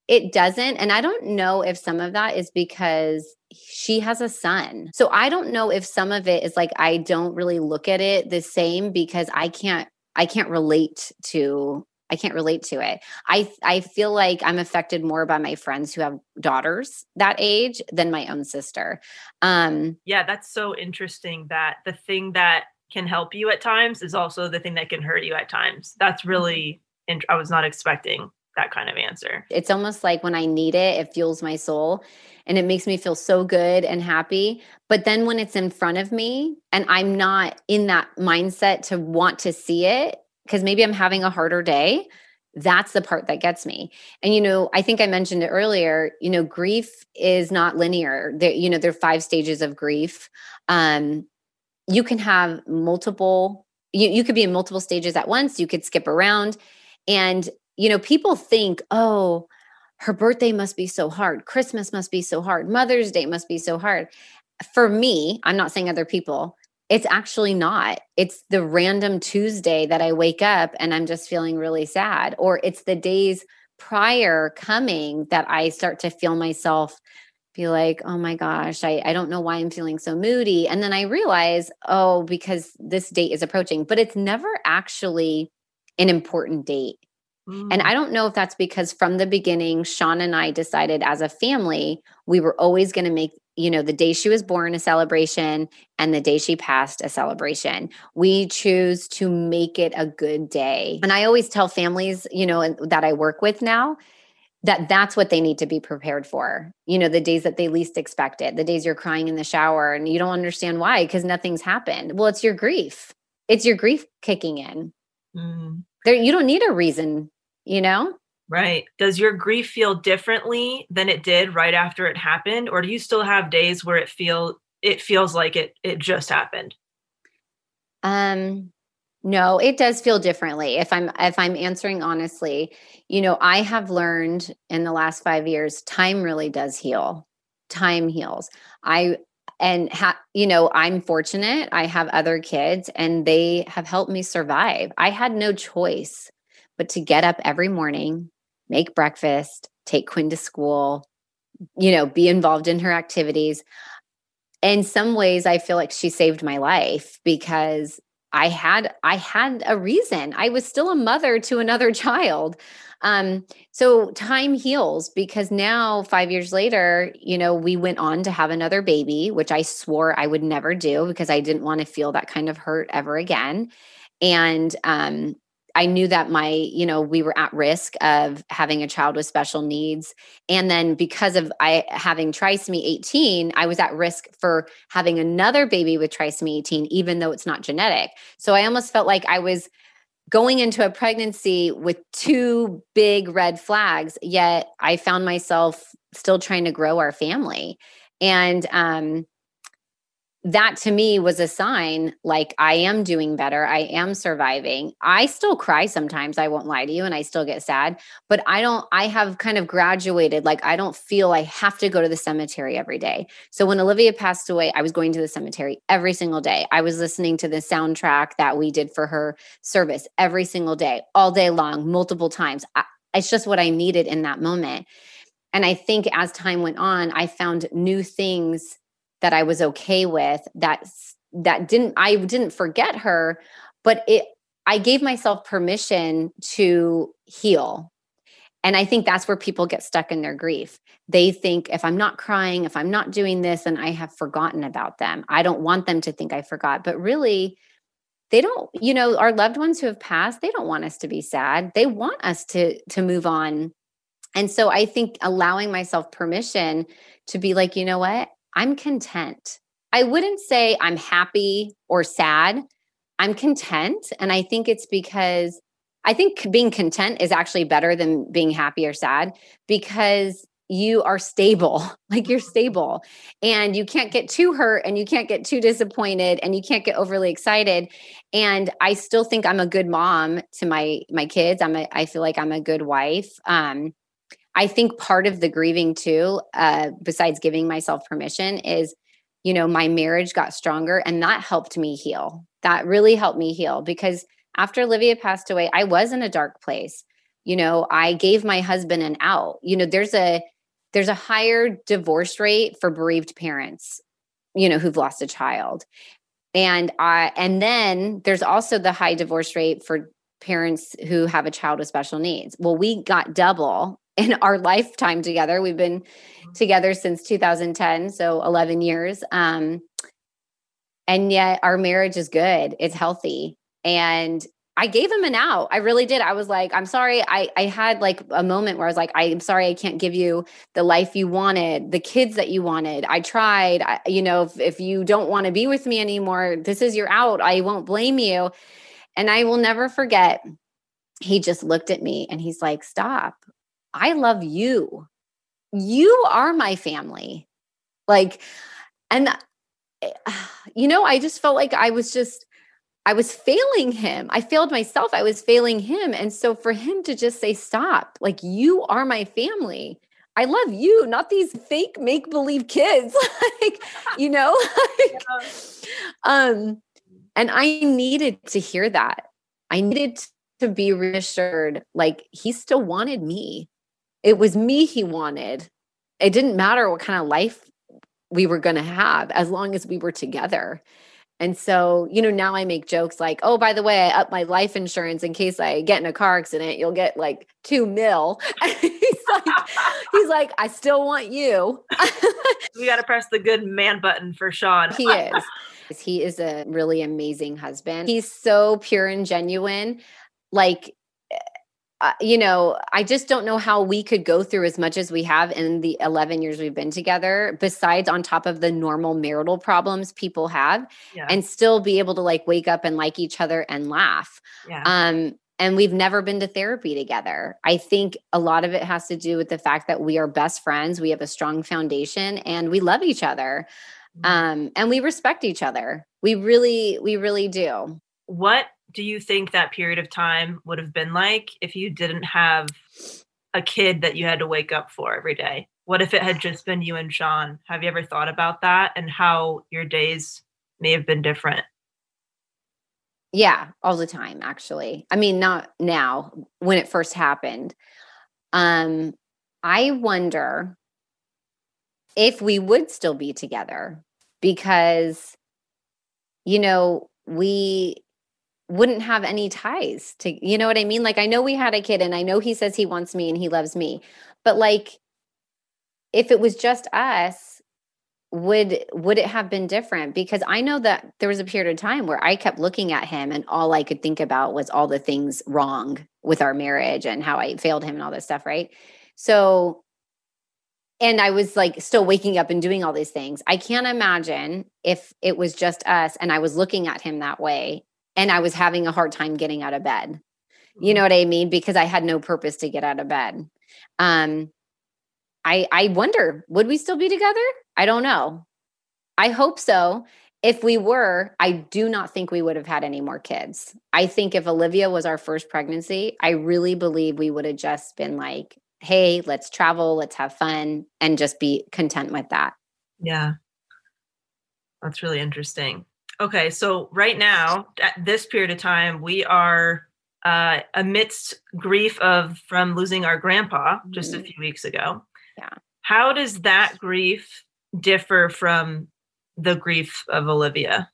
it doesn't. And i don't know if some of that is because she has a son. So i don't know if some of it is like i don't really look at it the same because i can't i can't relate to I can't relate to it. I I feel like I'm affected more by my friends who have daughters that age than my own sister. Um Yeah, that's so interesting that the thing that can help you at times is also the thing that can hurt you at times. That's really int- I was not expecting that kind of answer. it's almost like when I need it, it fuels my soul and it makes me feel so good and happy. But then when it's in front of me and I'm not in that mindset to want to see it, because maybe I'm having a harder day, that's the part that gets me. And you know, I think I mentioned it earlier, you know, grief is not linear. There, you know, there are five stages of grief. Um, you can have multiple, you, you could be in multiple stages at once, you could skip around. And, you know, people think, oh, her birthday must be so hard. Christmas must be so hard. Mother's Day must be so hard. For me, I'm not saying other people, it's actually not. It's the random Tuesday that I wake up and I'm just feeling really sad, or it's the days prior coming that I start to feel myself be like, oh my gosh, I, I don't know why I'm feeling so moody. And then I realize, oh, because this date is approaching, but it's never actually an important date. And Mm. I don't know if that's because from the beginning, Sean and I decided as a family, we were always going to make, you know, the day she was born a celebration and the day she passed a celebration. We choose to make it a good day. And I always tell families, you know, that I work with now that that's what they need to be prepared for. You know, the days that they least expect it, the days you're crying in the shower and you don't understand why because nothing's happened. Well, it's your grief. It's your grief kicking in. Mm. There you don't need a reason, you know? Right. Does your grief feel differently than it did right after it happened or do you still have days where it feel it feels like it it just happened? Um no, it does feel differently. If I'm if I'm answering honestly, you know, I have learned in the last 5 years time really does heal. Time heals. I and ha, you know, I'm fortunate. I have other kids and they have helped me survive. I had no choice but to get up every morning, make breakfast, take Quinn to school, you know, be involved in her activities. In some ways I feel like she saved my life because I had I had a reason. I was still a mother to another <laughs> child. Um, so time heals because now 5 years later, you know, we went on to have another baby, which I swore I would never do because I didn't want to feel that kind of hurt ever again. And um I knew that my, you know, we were at risk of having a child with special needs. And then because of I having trisomy 18, I was at risk for having another baby with trisomy 18, even though it's not genetic. So I almost felt like I was going into a pregnancy with two big red flags, yet I found myself still trying to grow our family. And um that to me was a sign like I am doing better. I am surviving. I still cry sometimes. I won't lie to you. And I still get sad, but I don't, I have kind of graduated. Like I don't feel I have to go to the cemetery every day. So when Olivia passed away, I was going to the cemetery every single day. I was listening to the soundtrack that we did for her service every single day, all day long, multiple times. I, it's just what I needed in that moment. And I think as time went on, I found new things that I was okay with that that didn't I didn't forget her, but it I gave myself permission to heal. And I think that's where people get stuck in their grief. They think if I'm not crying, if I'm not doing this, and I have forgotten about them. I don't want them to think I forgot. But really, they don't, you know, our loved ones who have passed, they don't want us to be sad. They want us to to move on. And so I think allowing myself permission to be like, you know what? I'm content. I wouldn't say I'm happy or sad. I'm content. And I think it's because I think being content is actually better than being happy or sad because you are stable. <laughs> Like you're stable and you can't get too hurt and you can't get too disappointed and you can't get overly excited. And I still think I'm a good mom to my my kids. I'm a I feel like I'm a good wife. Um I think part of the grieving too, uh, besides giving myself permission, is you know, my marriage got stronger and that helped me heal. That really helped me heal because after Olivia passed away, I was in a dark place. You know, I gave my husband an out. You know, there's a there's a higher divorce rate for bereaved parents, you know, who've lost a child. And I and then there's also the high divorce rate for parents who have a child with special needs. Well, we got double in our lifetime together. We've been together since 2010, so 11 years. Um, and yet our marriage is good, it's healthy. And I gave him an out. I really did. I was like, I'm sorry. I, I had like a moment where I was like, I'm sorry, I can't give you the life you wanted, the kids that you wanted. I tried. I, you know, if, if you don't want to be with me anymore, this is your out. I won't blame you. And I will never forget. He just looked at me and he's like, Stop. I love you. You are my family. Like, and, <sighs> you know, I just felt like I was just, I was failing him. I failed myself. I was failing him. And so for him to just say, stop, like, you are my family. I love you, not these fake make believe kids. <laughs> like, you know, <laughs> like, um, and I needed to hear that. I needed to be reassured, like, he still wanted me. It was me he wanted. It didn't matter what kind of life we were going to have as long as we were together. And so, you know, now I make jokes like, oh, by the way, I up my life insurance in case I get in a car accident, you'll get like two mil. <laughs> he's like, he's like, I still want you. we got to press the good man button for Sean. he <laughs> is. He is a really amazing husband. He's so pure and genuine. Like, uh, you know, I just don't know how we could go through as much as we have in the 11 years we've been together, besides on top of the normal marital problems people have, Yeah. and still be able to like wake up and like each other and laugh. yeah. Um, and we've never been to therapy together. I think a lot of it has to do with the fact that we are best friends, we have a strong foundation, and we love each other. Mhm. Um, and we respect each other. We really, we really do. what do you think that period of time would have been like if you didn't have a kid that you had to wake up for every day? What if it had just been you and Sean? Have you ever thought about that and how your days may have been different? Yeah, all the time, actually. I mean, not now, when it first happened. Um, I wonder if we would still be together because, you know, we wouldn't have any ties to, you know what I mean? Like, I know we had a kid and I know he says he wants me and he loves me, but like, if it was just us, would would it have been different? Because i know that there was a period of time where i kept looking at him and all i could think about was all the things wrong with our marriage and how i failed him and all this stuff right? So and i was like still waking up and doing all these things. I can't imagine if it was just us and i was looking at him that way and i was having a hard time getting out of bed you know what i mean because i had no purpose to get out of bed um I I wonder, would we still be together? I don't know. I hope so. If we were, I do not think we would have had any more kids. I think if Olivia was our first pregnancy, I really believe we would have just been like, hey, let's travel, let's have fun, and just be content with that. Yeah. That's really interesting. Okay, so right now, at this period of time, we are uh, amidst grief of from losing our grandpa just a Mhm. few weeks ago. Yeah. How does that grief differ from the grief of Olivia?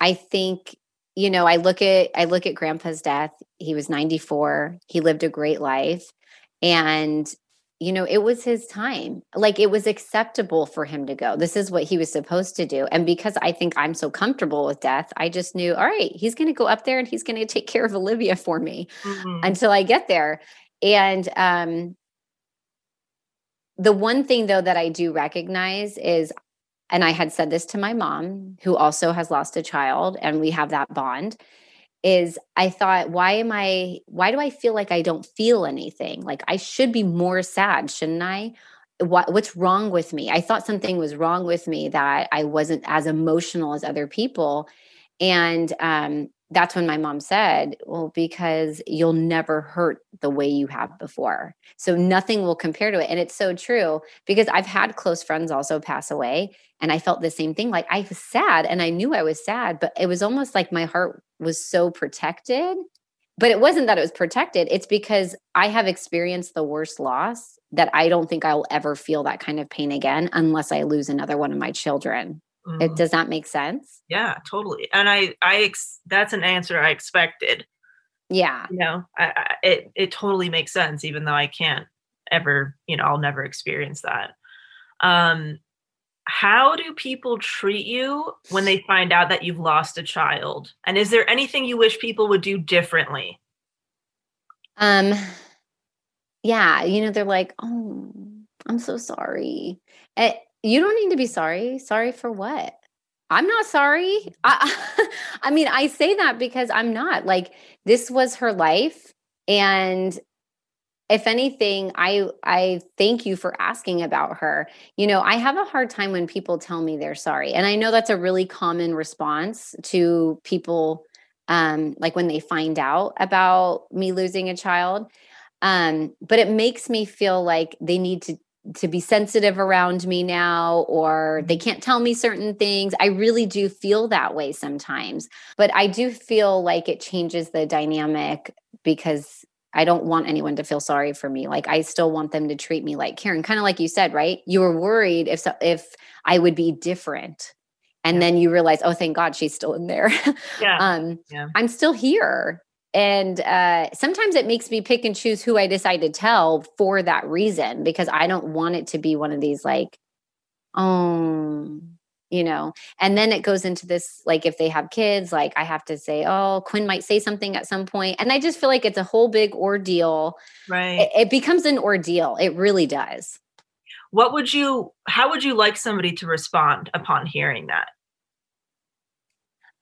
I think you know, I look at I look at grandpa's death. He was 94. He lived a great life and you know, it was his time. Like it was acceptable for him to go. This is what he was supposed to do. And because I think I'm so comfortable with death, I just knew, all right, he's going to go up there and he's going <laughs> to take care of Olivia for me Mhm. until I get there. And um the one thing though that I do recognize is and I had said this to my mom who also has lost a child and we have that bond is I thought why am I why do I feel like I don't feel anything? Like I should be more sad, shouldn't I? What what's wrong with me? I thought something was wrong with me that I wasn't as emotional as other people. And um that's when my mom said, Well, because you'll never hurt the way you have before. So nothing will compare to it. And it's so true because I've had close friends also pass away. And I felt the same thing. Like I was sad and I knew I was sad, but it was almost like my heart was so protected. But it wasn't that it was protected. It's because I have experienced the worst loss that I don't think I'll ever feel that kind of pain again unless I lose another one of my children. It Mhm. does that make sense? Yeah, totally. And I, I, ex- that's an answer I expected. Yeah. You know, I, I, it, it totally makes sense, even though I can't ever, you know, I'll never experience that. Um, how do people treat you when they find out that you've lost a child? And is there anything you wish people would do differently? Um yeah, you know they're like, "Oh, I'm so sorry." Eh, you don't need to be sorry. Sorry for what? I'm not sorry. I <laughs> I mean, I say that because I'm not. Like this was her life and if anything, I I thank you for asking about her. You know, I have a hard time when people tell me they're sorry. And I know that's a really common response to people um like when they find out about me losing a child. Um but it makes me feel like they need to to be sensitive around me now or they can't tell me certain things. I really do feel that way sometimes. But I do feel like it changes the dynamic because I don't want anyone to feel sorry for me. Like I still want them to treat me like Karyn, kind of like you said, right? You were worried if so, if I would be different. And then you realize, oh, thank God she's still in there. <laughs> Yeah. um, Yeah. I'm still here. And uh, sometimes it makes me pick and choose who I decide to tell for that reason because I don't want it to be one of these like, oh, you know. And then it goes into this like if they have kids, like I have to say, oh, Quinn might say something at some point, and I just feel like it's a whole big ordeal. Right. It, it becomes an ordeal. It really does. what would you, how would you like somebody to respond upon hearing that?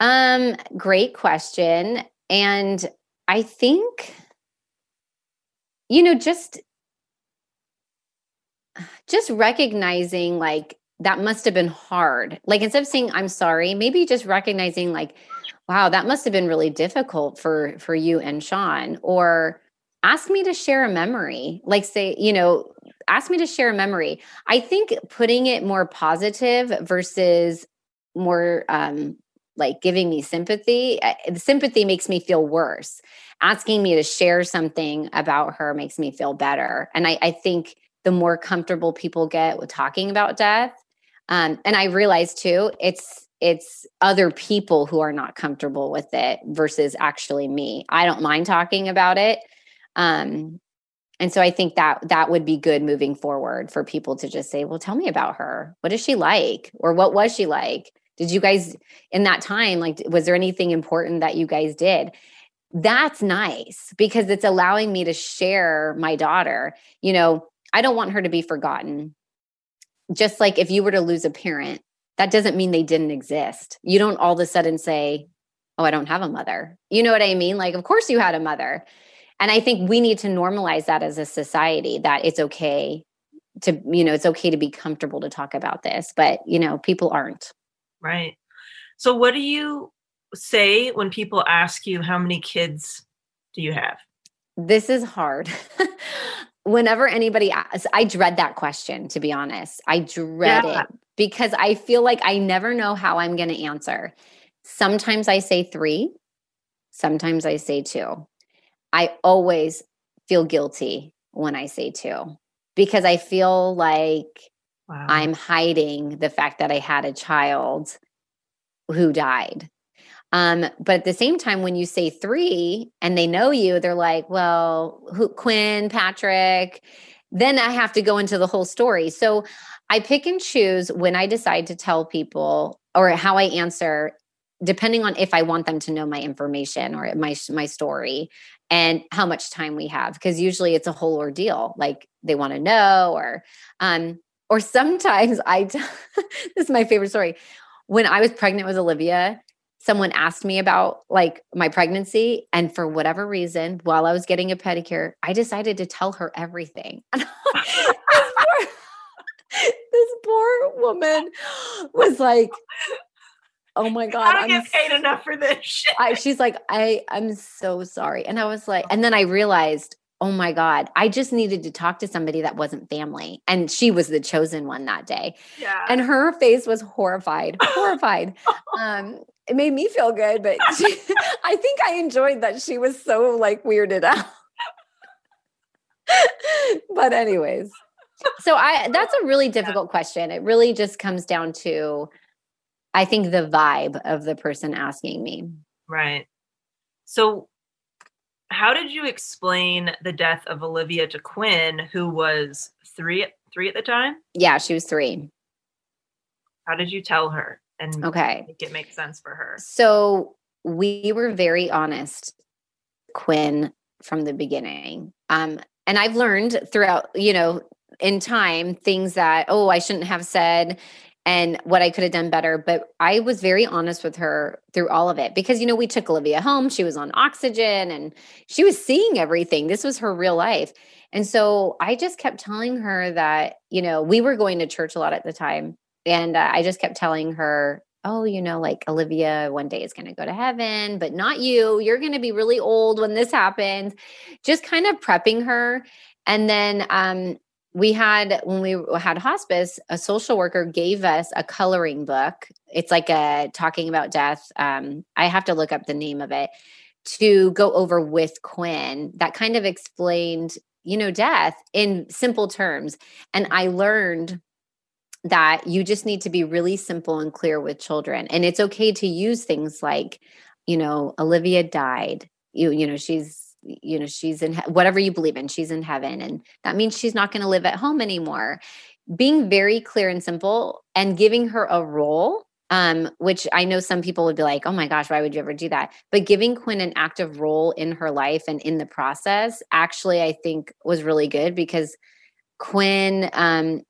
Um, great question. And I think, you know, just just recognizing like that must have been hard. Like instead of saying I'm sorry, maybe just recognizing like, wow, that must have been really difficult for for you and Sean. Or ask me to share a memory. Like say, you know, ask me to share a memory. I think putting it more positive versus more um like giving me sympathy uh, the sympathy makes me feel worse. Asking me to share something about her makes me feel better. And i, I think the more comfortable people get with talking about death um, and i realize too it's it's other people who are not comfortable with it versus actually me. I don't mind talking about it um, and so i think that that would be good moving forward for people to just say well tell me about her. What is she like? Or what was she like did you guys in that time like was there anything important that you guys did? That's nice because it's allowing me to share my daughter. You know i don't want her to be forgotten. Just like if you were to lose a parent that doesn't mean they didn't exist. You don't all of a sudden say oh i don't have a mother. You know what i mean? Like of course you had a mother. And i think we need to normalize that as a society that it's okay to you know it's okay to be comfortable to talk about this but you know people aren't Right. So, what do you say when people ask you how many kids do you have? This is hard. <laughs> Whenever anybody asks, I dread that question, to be honest. I dread Yeah. it because I feel like I never know how I'm going to answer. Sometimes I say three, sometimes I say two. I always feel guilty when I say two because I feel like Wow. I'm hiding the fact that I had a child who died. Um, but at the same time, when you say three and they know you, they're like, well, who, Quinn, Patrick, then I have to go into the whole story. So I pick and choose when I decide to tell people or how I answer, depending on if I want them to know my information or my my story and how much time we have. Because usually it's a whole ordeal. Like they want to know, or um, or sometimes I, t- <laughs> this is my favorite story. When I was pregnant with Olivia, someone asked me about like my pregnancy. And for whatever reason, while I was getting a pedicure, I decided to tell her everything. <laughs> this, poor, <laughs> this poor woman was like, "Oh my I god, don't I'm get paid enough for this shit. I, she's like, I, I'm so sorry. And I was like, and then I realized, oh my God, I just needed to talk to somebody that wasn't family. And she was the chosen one that day. yeah. And her face was horrified, <laughs> horrified. Um, it made me feel good, but <laughs> she, I think I enjoyed that she was so like weirded out. <laughs> but anyways, so I that's a really difficult question. It really just comes down to I think the vibe of the person asking me. Right. So, how did you explain the death of Olivia to Quinn, who was three three at the time? Yeah, she was 3. How did you tell her and Okay. make it make sense for her? So we were very honest, Quinn, from the beginning. Um, and I've learned throughout, you know, in time, things that, oh, I shouldn't have said and what I could have done better. But I was very honest with her through all of it because, you know, we took Olivia home. She was on oxygen and she was seeing everything. This was her real life. And so I just kept telling her that, you know, we were going to church a lot at the time. And uh, I just kept telling her, oh, you know, like Olivia one day is going to go to heaven, but not you. You're going to be really old when this happens. Just kind of prepping her. And then um, we had, when we had hospice, a social worker gave us a coloring book. It's like a talking about death. Um, I have to look up the name of it to go over with Quinn that kind of explained, you know, death in simple terms. And I learned that you just need to be really simple and clear with children and it's okay to use things like you know olivia died you you know she's you know she's in he- whatever you believe in she's in heaven. And that means she's not going to live at home anymore. Being very clear and simple and giving her a role um which i know some people would be like oh my gosh why would you ever do that? But giving quinn an active role in her life and in the process actually i think was really good because quinn um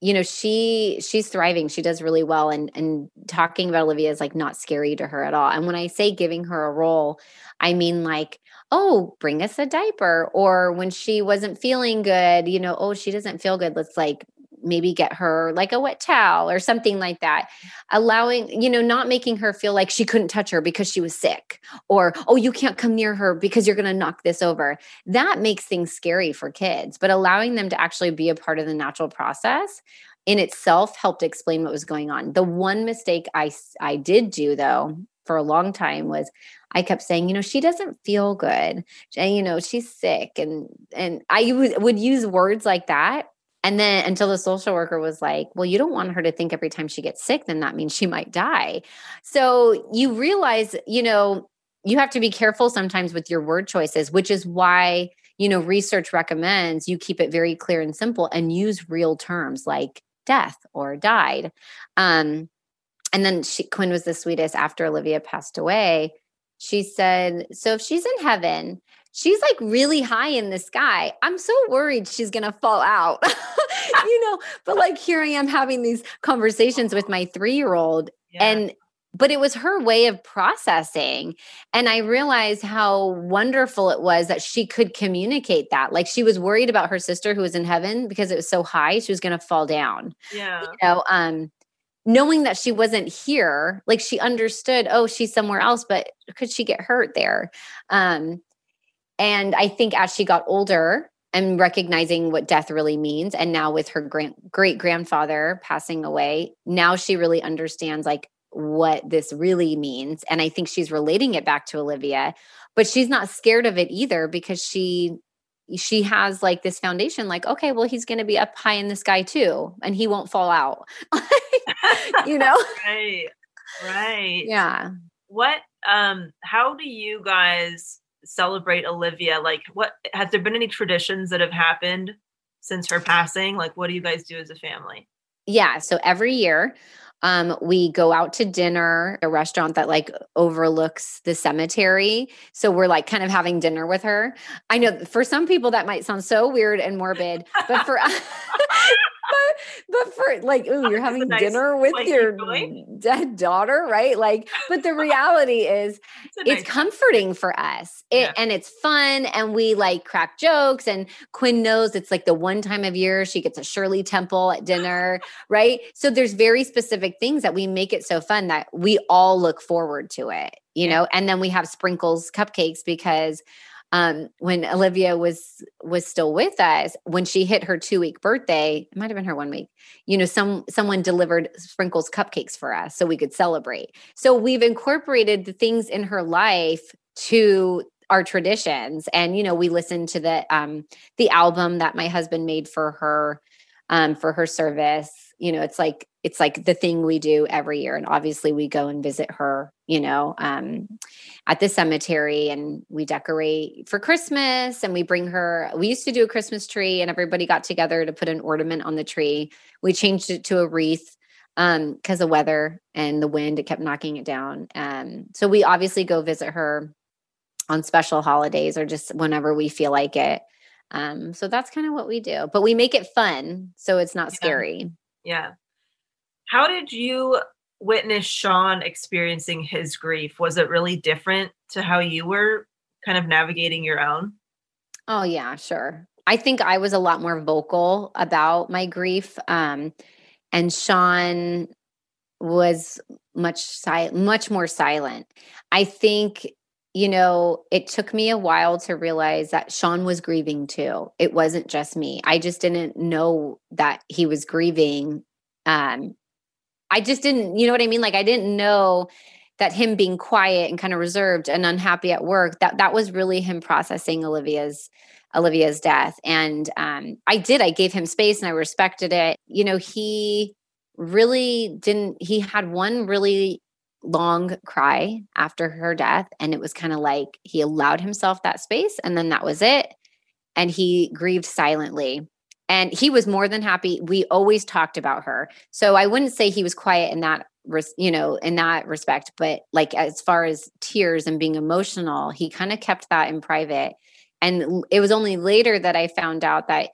you know she she's thriving. She does really well and and talking about olivia is like not scary to her at all. And when i say giving her a role i mean like oh bring us a diaper or when she wasn't feeling good you know oh she doesn't feel good. Let's like maybe get her like a wet towel or something like that allowing you know not making her feel like she couldn't touch her because she was sick or oh you can't come near her because you're going to knock this over. That makes things scary for kids but allowing them to actually be a part of the natural process in itself helped explain what was going on. The one mistake i i did do though for a long time was i kept saying you know she doesn't feel good and you know she's sick and and i would, would use words like that and then until the social worker was like, well, you don't want her to think every time she gets sick, then that means she might die. So you realize, you know, you have to be careful sometimes with your word choices, which is why, you know, research recommends you keep it very clear and simple and use real terms like death or died. Um, and then she, Quinn was the sweetest after Olivia passed away. She said, So if she's in heaven, she's like really high in the sky. I'm so worried she's going to fall out. <laughs> you know, but like here I am having these conversations with my 3-year-old Yeah. and but it was her way of processing and I realized how wonderful it was that she could communicate that. Like she was worried about her sister who was in heaven because it was so high, she was going to fall down yeah. you know um knowing that she wasn't here like she understood oh she's somewhere else but could she get hurt there um and i think as she got older and recognizing what death really means and now with her grand, great grandfather passing away now she really understands like what this really means and i think she's relating it back to olivia but she's not scared of it either because she she has like this foundation like okay well he's going to be up high in the sky too and he won't fall out <laughs> you know <laughs> right. Right. yeah What um how do you guys celebrate Olivia? Like what has there been any traditions that have happened since her passing? Like what do you guys do as a family? yeah so every year um we go out to dinner a restaurant that like overlooks the cemetery so we're like kind of having dinner with her i know for some people that might sound so weird and morbid but for <laughs> <laughs> <laughs> but for like, ooh, you're having nice dinner with your <laughs> dead daughter, right? Like, but the reality is It's, nice- comforting for us it, Yeah. and it's fun and we like crack jokes and quinn knows it's like the one time of year she gets a shirley temple at dinner <laughs> right so there's very specific things that we make it so fun that we all look forward to it you Yeah. know and then we have sprinkles cupcakes because um when olivia was was still with us when she hit her two week birthday it might have been her one week you know some someone delivered sprinkles cupcakes for us so we could celebrate. So we've incorporated the things in her life to our traditions. And you know we listened to the um the album that my husband made for her um for her service you know it's like it's like the thing we do every year. And obviously we go and visit her you know um at the cemetery and we decorate for christmas and we bring her we used to do a christmas tree and everybody got together to put an ornament on the tree. We changed it to a wreath um because of weather and the wind it kept knocking it down. Um so we obviously go visit her on special holidays or just whenever we feel like it. Um so that's kind of what we do but we make it fun so it's not Yeah. scary Yeah. How did you witness Sean experiencing his grief? Was it really different to how you were kind of navigating your own? Oh yeah, sure. I think I was a lot more vocal about my grief. Um, and Sean was much si- much more silent. I think, you know, it took me a while to realize that Sean was grieving too. It wasn't just me. I just didn't know that he was grieving. Um, I just didn't, you know what I mean? Like I didn't know that him being quiet and kind of reserved and unhappy at work that that was really him processing olivia's olivia's death and um i did i gave him space and i respected it you know he really didn't he had one really long cry after her death and it was kind of like he allowed himself that space and then that was it and he grieved silently. And he was more than happy. We always talked about her. So i wouldn't say he was quiet in that you know in that respect but like as far as tears and being emotional he kind of kept that in private. And it was only later that i found out that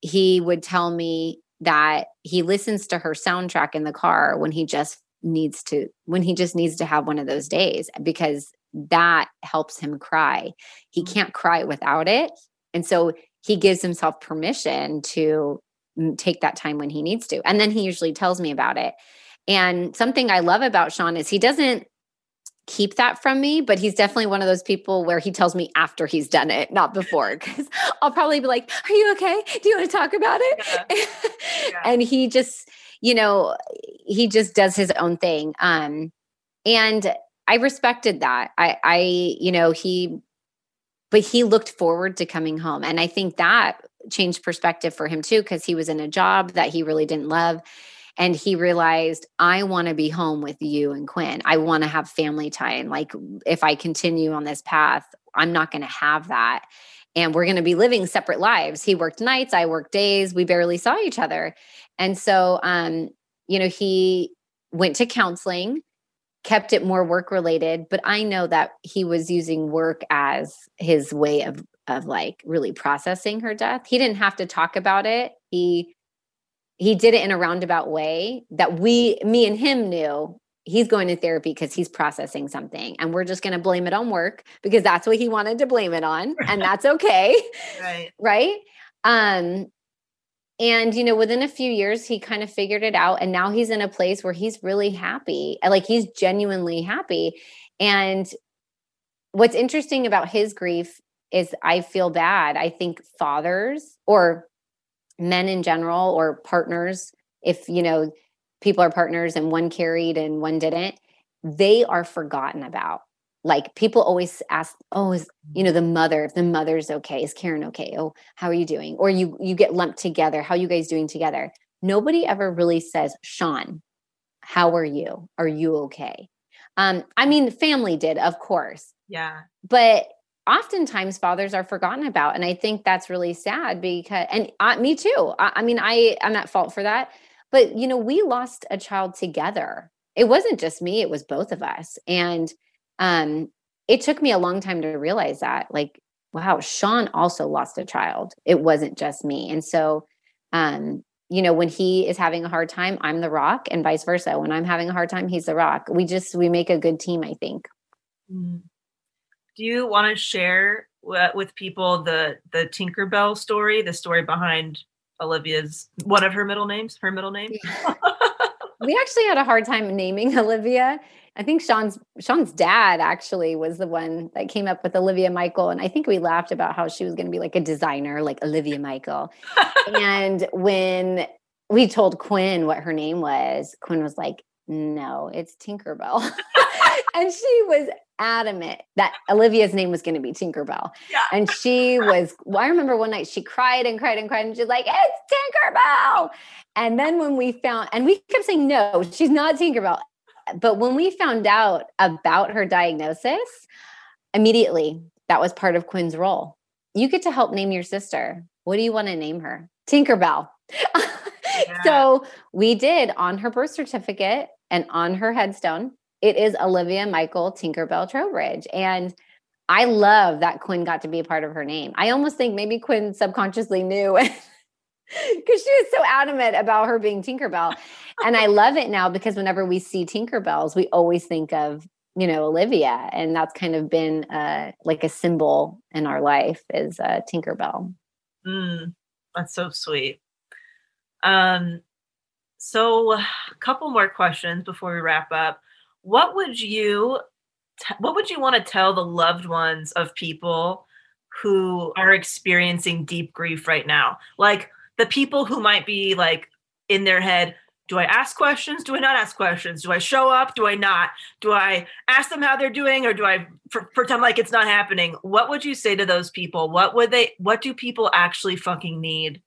he would tell me that he listens to her soundtrack in the car when he just needs to when he just needs to have one of those days because that helps him cry. He can't cry without it. And so he gives himself permission to mm, take that time when he needs to. And then he usually tells me about it. And something i love about sean is he doesn't keep that from me but he's definitely one of those people where he tells me after he's done it not before. <laughs> Because i'll probably be like are you okay? Do you want to talk about it? Yeah. <laughs> and he just you know he just does his own thing. Um and i respected that. I i you know he but he looked forward to coming home. And i think that changed perspective for him too because he was in a job that he really didn't love. And he realized i want to be home with you and quinn. I want to have family time. Like if i continue on this path i'm not going to have that. And we're going to be living separate lives. He worked nights i worked days. We barely saw each other and so um you know he went to counseling kept it more work related but i know that he was using work as his way of of like really processing her death. He didn't have to talk about it. He he did it in a roundabout way that we me and him knew he's going to therapy because he's processing something and we're just going to blame it on work because that's what he wanted to blame it on and that's okay. <laughs> Right. <laughs> right? Um and you know within a few years he kind of figured it out and now he's in a place where he's really happy like he's genuinely happy. And what's interesting about his grief is i feel bad. I think fathers or men in general or partners if you know people are partners and one carried and one didn't they are forgotten about like people always ask oh is you know the mother if the mother's okay is Karyn okay? Oh how are you doing? Or you you get lumped together how are you guys doing together? Nobody ever really says sean how are you? Are you okay? Um i mean family did of course. Yeah. but oftentimes fathers are forgotten about and i think that's really sad because and uh, me too. I, I mean i i'm at fault for that. But you know we lost a child together. It wasn't just me it was both of us. And um it took me a long time to realize that like wow sean also lost a child it wasn't just me and so um you know, when he is having a hard time, I'm the rock, and vice versa. When I'm having a hard time, he's the rock. We just we make a good team, I think. Mm. Do you want to share with people the the Tinkerbell story, the story behind Olivia's one of her middle names, her middle name? we actually had a hard time naming <laughs> Olivia. I think Sean's Sean's dad actually was the one that came up with Olivia Michael, and I think we laughed about how she was going to be like a designer, like Olivia Michael. <laughs> and when we told Quinn what her name was, Quinn was like, "No, it's Tinkerbell," <laughs> and she was adamant that Olivia's name was going to be Tinkerbell. Yeah. And she was. Well, I remember one night she cried and cried and cried, and she's like, "It's Tinkerbell." And then when we found, and we kept saying, "No, she's not Tinkerbell." But when we found out about her diagnosis, immediately that was part of Quinn's role. You get to help name your sister. What do you want to name her? Tinkerbell. <laughs> So we did on her birth certificate and on her headstone. It is Olivia Michael Tinkerbell Trowbridge. And I love that Quinn got to be a part of her name. I almost think maybe Quinn subconsciously knew <laughs> because she was so adamant about her being Tinkerbell. and I love it now because whenever we see Tinkerbells, we always think of, you know, Olivia. And that's kind of been uh, like a symbol in our life is uh, Tinkerbell. Mm, that's so sweet. Um, so a couple more questions before we wrap up. What would you t- what would you want to tell the loved ones of people who are experiencing deep grief right now? Like the people who might be like in their head, do I ask questions? Do I not ask questions? Do I show up? Do I not? Do I ask them how they're doing or do I pr- pretend like it's not happening? What would you say to those people? What would they what do people actually fucking need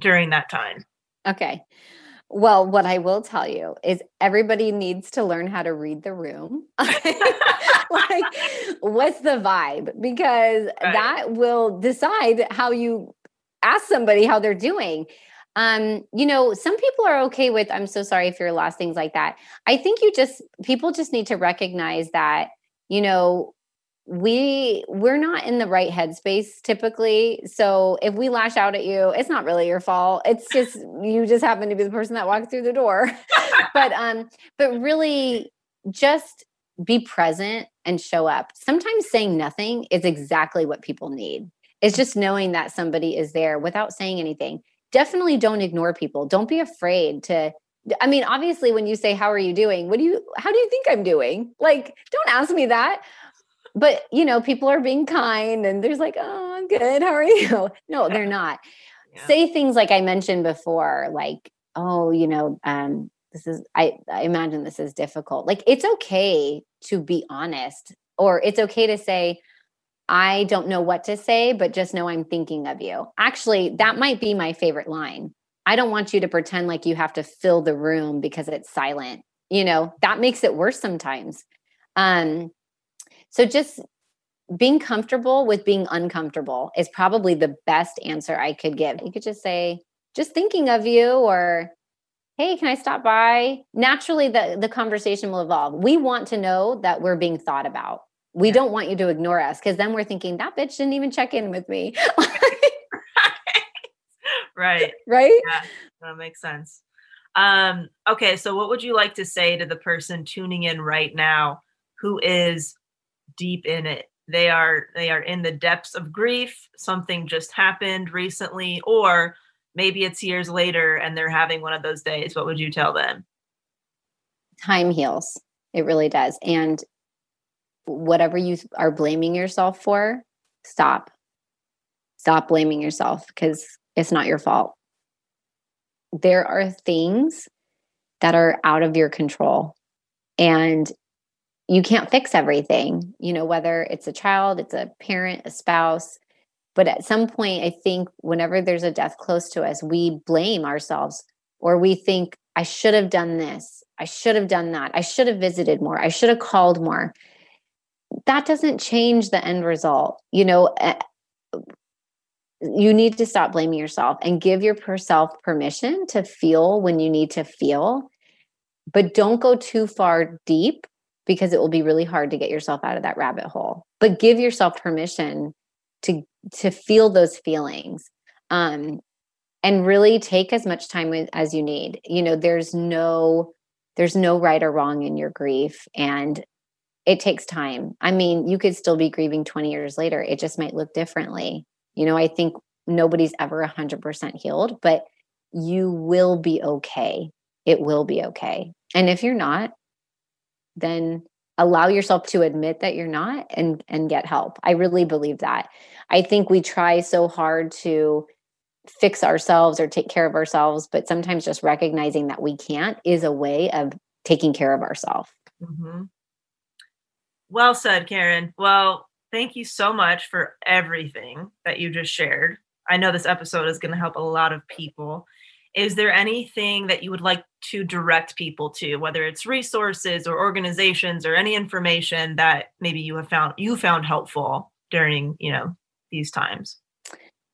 during that time? Okay. Well, what I will tell you is everybody needs to learn how to read the room. <laughs> like, what's the vibe? Because Right. that will decide how you ask somebody how they're doing. Um, you know, some people are okay with, I'm so sorry if you're lost, things like that. I think you just, people just need to recognize that, you know, we we're not in the right headspace typically. So if we lash out at you it's not really your fault. It's just you just happen to be the person that walked through the door. <laughs> But um but really just be present and show up. Sometimes saying nothing is exactly what people need it's just knowing that somebody is there without saying anything. Definitely don't ignore people. Don't be afraid to I mean, obviously, when you say, How are you doing? What do you, how do you think I'm doing? Like, don't ask me that. But you know people are being kind and there's like oh i'm good. How are you? <laughs> No they're <laughs> not. Yeah. say things like i mentioned before like oh you know um this is i i imagine this is difficult. Like it's okay to be honest or it's okay to say i don't know what to say but just know i'm thinking of you actually that might be my favorite line i don't want you to pretend like you have to fill the room because it's silent you know that makes it worse sometimes um so just being comfortable with being uncomfortable is probably the best answer I could give. You could just say, just thinking of you or hey, can I stop by? Naturally the the conversation will evolve. We want to know that we're being thought about. We don't want you to ignore us because then we're thinking that bitch didn't even check in with me. <laughs> right. <laughs> right? Yeah, that makes sense. Um, okay, so what would you like to say to the person tuning in right now who is deep in it? They are they are in the depths of grief, something just happened recently, or maybe it's years later and they're having one of those days. What would you tell them? Time heals. It really does. And whatever you are blaming yourself for, stop. Stop blaming yourself because it's not your fault. There are things that are out of your control and you can't fix everything, you know, whether it's a child, it's a parent, a spouse. But at some point, I think whenever there's a death close to us, we blame ourselves or we think, I should have done this. I should have done that. I should have visited more. I should have called more. That doesn't change the end result. You know, eh, you need to stop blaming yourself and give yourself permission to feel when you need to feel, but don't go too far deep because it will be really hard to get yourself out of that rabbit hole. But give yourself permission to to feel those feelings. Um, and really take as much time as you need. You know, there's no there's no right or wrong in your grief and it takes time. I mean, you could still be grieving 20 years later. It just might look differently. You know, I think nobody's ever 100% healed, but you will be okay. It will be okay. And if you're not, then allow yourself to admit that you're not and and get help. I really believe that. I think we try so hard to fix ourselves or take care of ourselves, but sometimes just recognizing that we can't is a way of taking care of ourselves. Mhm. Well said, Karyn. Well, thank you so much for everything that you just shared. I know this episode is going to help a lot of people. Is there anything that you would like to direct people to, whether it's resources or organizations or any information that maybe you have found you found helpful during, you know, these times?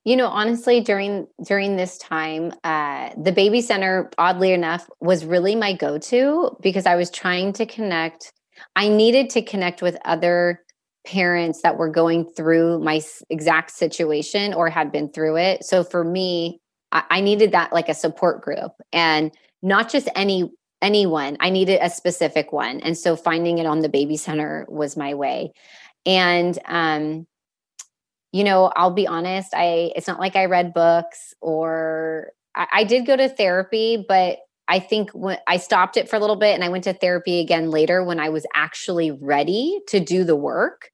You know, honestly, during during this time, uh, the baby center, oddly enough, was really my go-to because I was trying to connect. I needed to connect with other parents that were going through my exact situation or had been through it. So for me, I, I needed that like a support group, and not just any anyone. I needed a specific one, and so finding it on the baby center was my way. And um, you know, I'll be honest, I it's not like I read books or I, I did go to therapy, but I think when I stopped it for a little bit and I went to therapy again later when I was actually ready to do the work.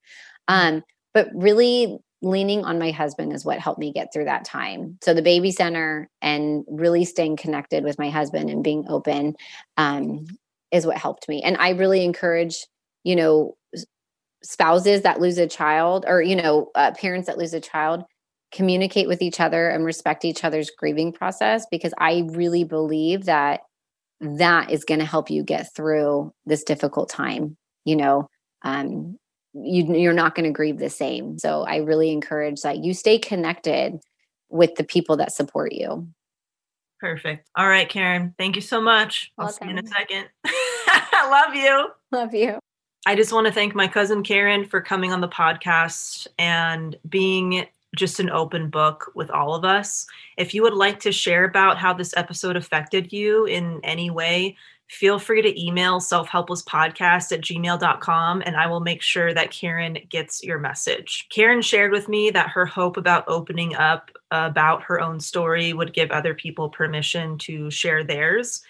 Um, but really leaning on my husband is what helped me get through that time. So the baby center and really staying connected with my husband and being open um, is what helped me. And I really encourage, you know, spouses that lose a child or you know uh, parents that lose a child communicate with each other and respect each other's grieving process because i really believe that that is going to help you get through this difficult time you know um you you're not going to grieve the same so i really encourage that you stay connected with the people that support you Perfect. All right, Karyn. Thank you so much. I'll see you in a second. <laughs> I love you. love you I just want to thank my cousin Karyn for coming on the podcast and being just an open book with all of us. If you would like to share about how this episode affected you in any way, feel free to email selfhelplesspodcast at gmail.com and I will make sure that Karyn gets your message. Karyn shared with me that her hope about opening up about her own story would give other people permission to share theirs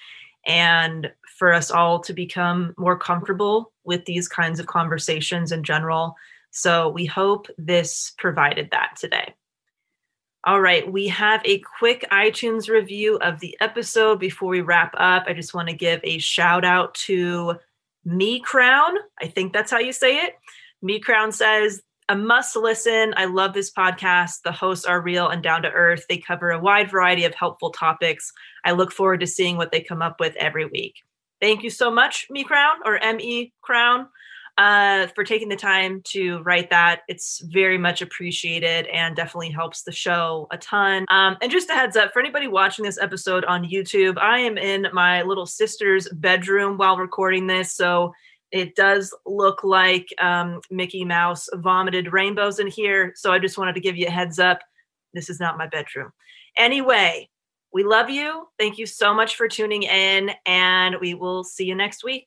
and for us all to become more comfortable with these kinds of conversations in general. So we hope this provided that today. All right, we have a quick iTunes review of the episode before we wrap up. I just want to give a shout out to Me Crown. I think that's how you say it. Me Crown says, a must listen. I love this podcast. The hosts are real and down to earth. They cover a wide variety of helpful topics. I look forward to seeing what they come up with every week. Thank you so much, Me Crown or ME Crown, uh, for taking the time to write that. It's very much appreciated and definitely helps the show a ton. Um, and just a heads up for anybody watching this episode on YouTube, I am in my little sister's bedroom while recording this. So it does look like um, Mickey Mouse vomited rainbows in here. So I just wanted to give you a heads up. This is not my bedroom. Anyway, we love you. Thank you so much for tuning in, and we will see you next week.